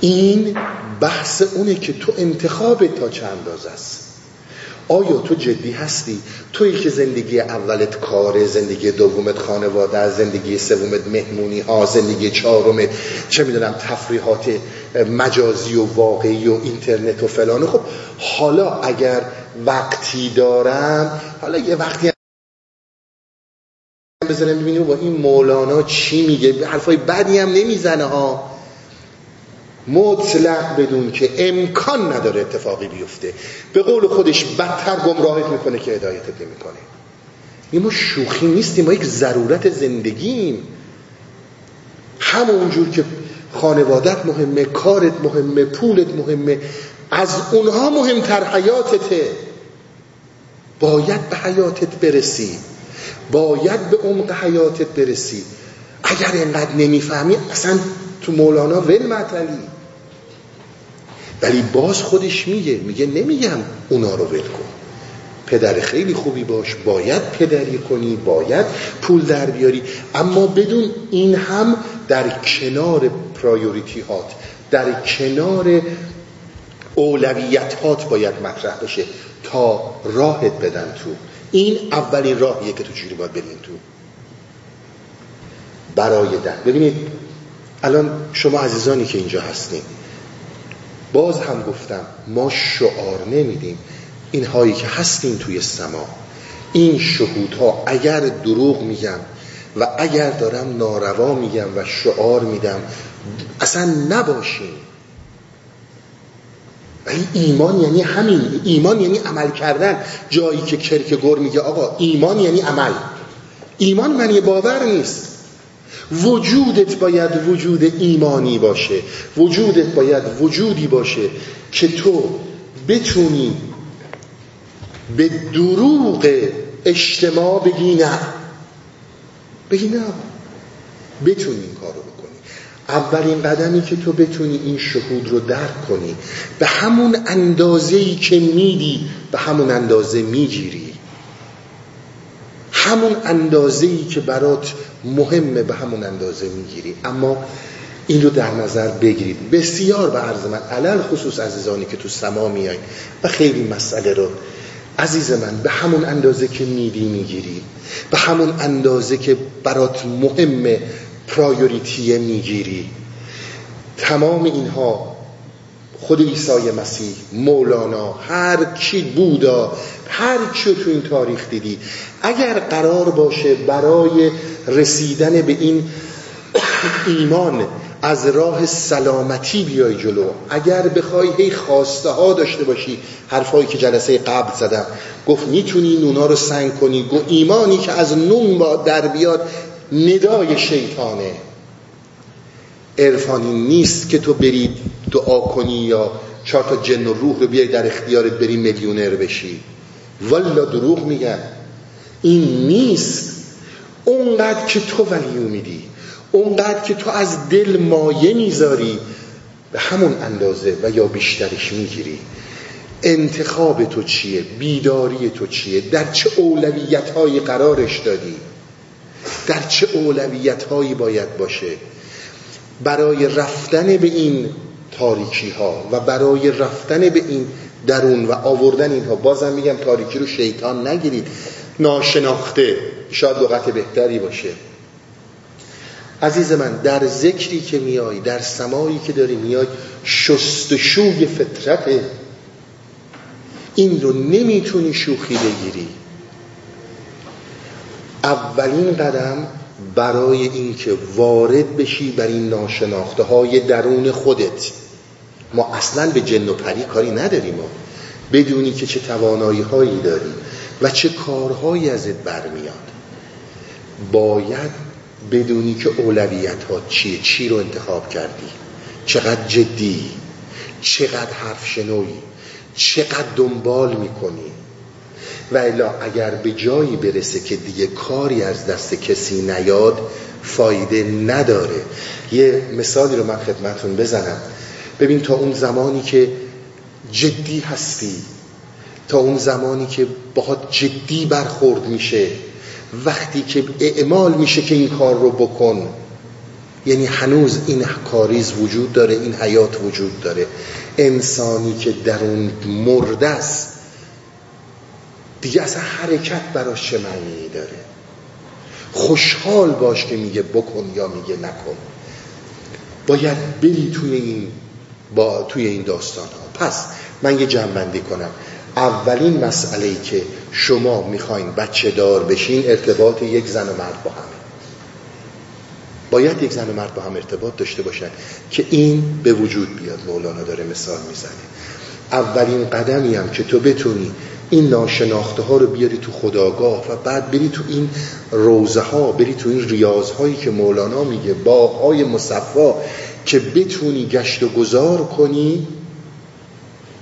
این بحث اونه که تو انتخاب تا چند اندازه است. آیا تو جدی هستی؟ تویی که زندگی اولت کاره زندگی دومت خانواده زندگی سومت مهمونی ها زندگی چهارمت چه می‌دونم تفریحات مجازی و واقعی و اینترنت و فلان. خب حالا اگر وقتی دارم حالا یه وقتی بذارم ببینیم با این مولانا چی میگه؟ حرفای بدی هم نمی‌زنه ها مطلق بدون که امکان نداره اتفاقی بیفته. به قول خودش بدتر گمراهت می‌کنه که هدایتت نمی‌کنه این ما شوخی نیستیم ما یک ضرورت زندگیم. همونجور که خانوادت مهمه کارت مهمه پولت مهمه از اونها مهمتر حیاتته. باید به حیاتت برسی. باید به عمق حیاتت برسی. اگر اینقدر نمی‌فهمی اصلا تو مولانا ول مطلی ولی باز خودش میگه میگه نمیگم اونا رو ول کن. پدر خیلی خوبی باش باید پدری کنی باید پول در بیاری. اما بدون این هم در کنار پرایوریتی هات در کنار اولویت هات باید مطرح بشه تا راهت بدن تو. این اولین راهیه که تو چجوری باید برین تو. برای در ببینید الان شما عزیزانی که اینجا هستیم باز هم گفتم ما شعار نمیدیم. این هایی که هستیم توی سما. این شهودها اگر دروغ میگم و اگر دارم ناروا میگم و شعار میدم اصلا نباشیم. ولی ایمان یعنی همین. ایمان یعنی عمل کردن. جایی که کرکگور میگه آقا ایمان یعنی عمل. ایمان معنی باور نیست. وجودت باید وجود ایمانی باشه. وجودت باید وجودی باشه که تو بتونی به دروغ اجتماع بگی نه. بگی نه. بتونی این کارو بکنی. اولین قدمی که تو بتونی این شهود رو درک کنی به همون اندازه‌ای که میدی به همون اندازه می‌گیری. همون اندازه‌ای که برات مهمه به همون اندازه می‌گیری. اما این رو در نظر بگیرید. بسیار به عرض من علل خصوص عزیزانی که تو سما میایین و خیلی مسئله رو عزیز من به همون اندازه که میدی می‌گیری. به همون اندازه که برات مهمه پرایوریتی می‌گیری. تمام اینها خود عیسی مسیح مولانا هر کی بودا هر کی تو این تاریخ دیدی. اگر قرار باشه برای رسیدن به این ایمان از راه سلامتی بیای جلو اگر بخوای هی خواسته ها داشته باشی حرفایی که جلسه قبل زدم گفت می‌تونی نونا رو سنگ کنی گو ایمانی که از نون با در بیاد ندای شیطانه. عرفانی نیست که تو برید دعا کنی یا چهار تا جن و روح رو بیای در اختیارت بری میلیونر بشی. والا دروغ میگن. این نیست. اونقدر که تو ولی میدی اونقدر که تو از دل مایه می‌ذاری به همون اندازه و یا بیشترش می‌گیری. انتخاب تو چیه؟ بیداری تو چیه؟ در چه اولویت قرارش دادی؟ در چه اولویت باید باشه؟ برای رفتن به این تاریکی ها و برای رفتن به این درون و آوردن اینها بازم میگم تاریکی رو شیطان نگیرید. ناشناخته شاید لغت بهتری باشه. عزیز من در ذکری که میای در سمایی که داری میای شستشوی فطرت. این رو نمی‌تونی شوخی بگیری. اولین قدم برای اینکه وارد بشی بر این ناشناخته های درون خودت. ما اصلا به جن و پری کاری نداریم. ما بدونی که چه توانایی هایی داری و چه کارهایی ازت برمیاد. باید بدونی که اولویت ها چیه چی رو انتخاب کردی. چقدر جدی چقدر حرف شنوی چقدر دنبال می‌کنی. و الا اگر به جایی برسه که دیگه کاری از دست کسی نیاد فایده نداره. یه مثالی رو من خدمتون بزنم. ببین تا اون زمانی که جدی هستی تا اون زمانی که باهات جدی برخورد میشه وقتی که اعمال میشه که این کار رو بکن یعنی هنوز این کاریز وجود داره این حیات وجود داره. انسانی که در اون مرده است دیگه اصلا حرکت براش چه معنی داره؟ خوشحال باش که میگه بکن یا میگه نکن. باید بری توی این با توی این داستان ها پس من یه جنبندی کنم. اولین مسئله ای که شما می‌خواین بچه دار بشین ارتباط یک زن و مرد با همه باید یک زن و مرد با هم ارتباط داشته باشن که این به وجود بیاد مولانا داره مثال می‌زنه. اولین قدمی هم که تو بتونی این ناشناخته ها رو بیاری تو خداگاه و بعد بری تو این روزه ها بری تو این ریاض هایی که مولانا میگه های مصفا که بتونی گشت و گذار کنی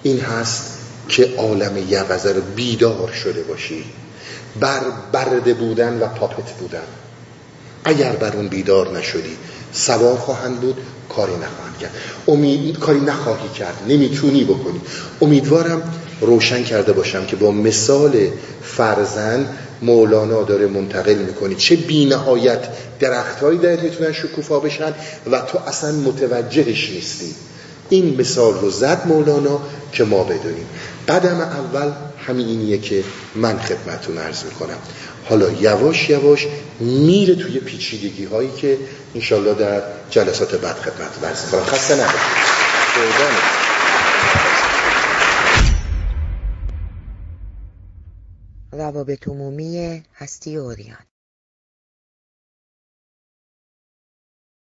این هست که عالم یقظه رو بیدار شده باشی. بر برده بودن و پاپت بودن. اگر بر اون بیدار نشدی سوار خواهند بود کاری نخواهند کرد. امید کاری نخواهی کرد. نمی‌تونی بکنی. امیدوارم روشن کرده باشم که با مثال فرزن مولانا داره منتقل می‌کنی چه بینهایت درختهایی درت می‌تونن شکوفا بشن و تو اصلا متوجهش نیستی. این مثال رو زد مولانا که ما بدونیم. قدم اول همین اینیه که من خدمتون عرض می‌کنم. حالا یواش یواش میره توی پیچیدگی هایی که انشالله در جلسات بعد خدمت ورز می‌کنم. خسته نباشید. روابط عمومی هستی اوریان.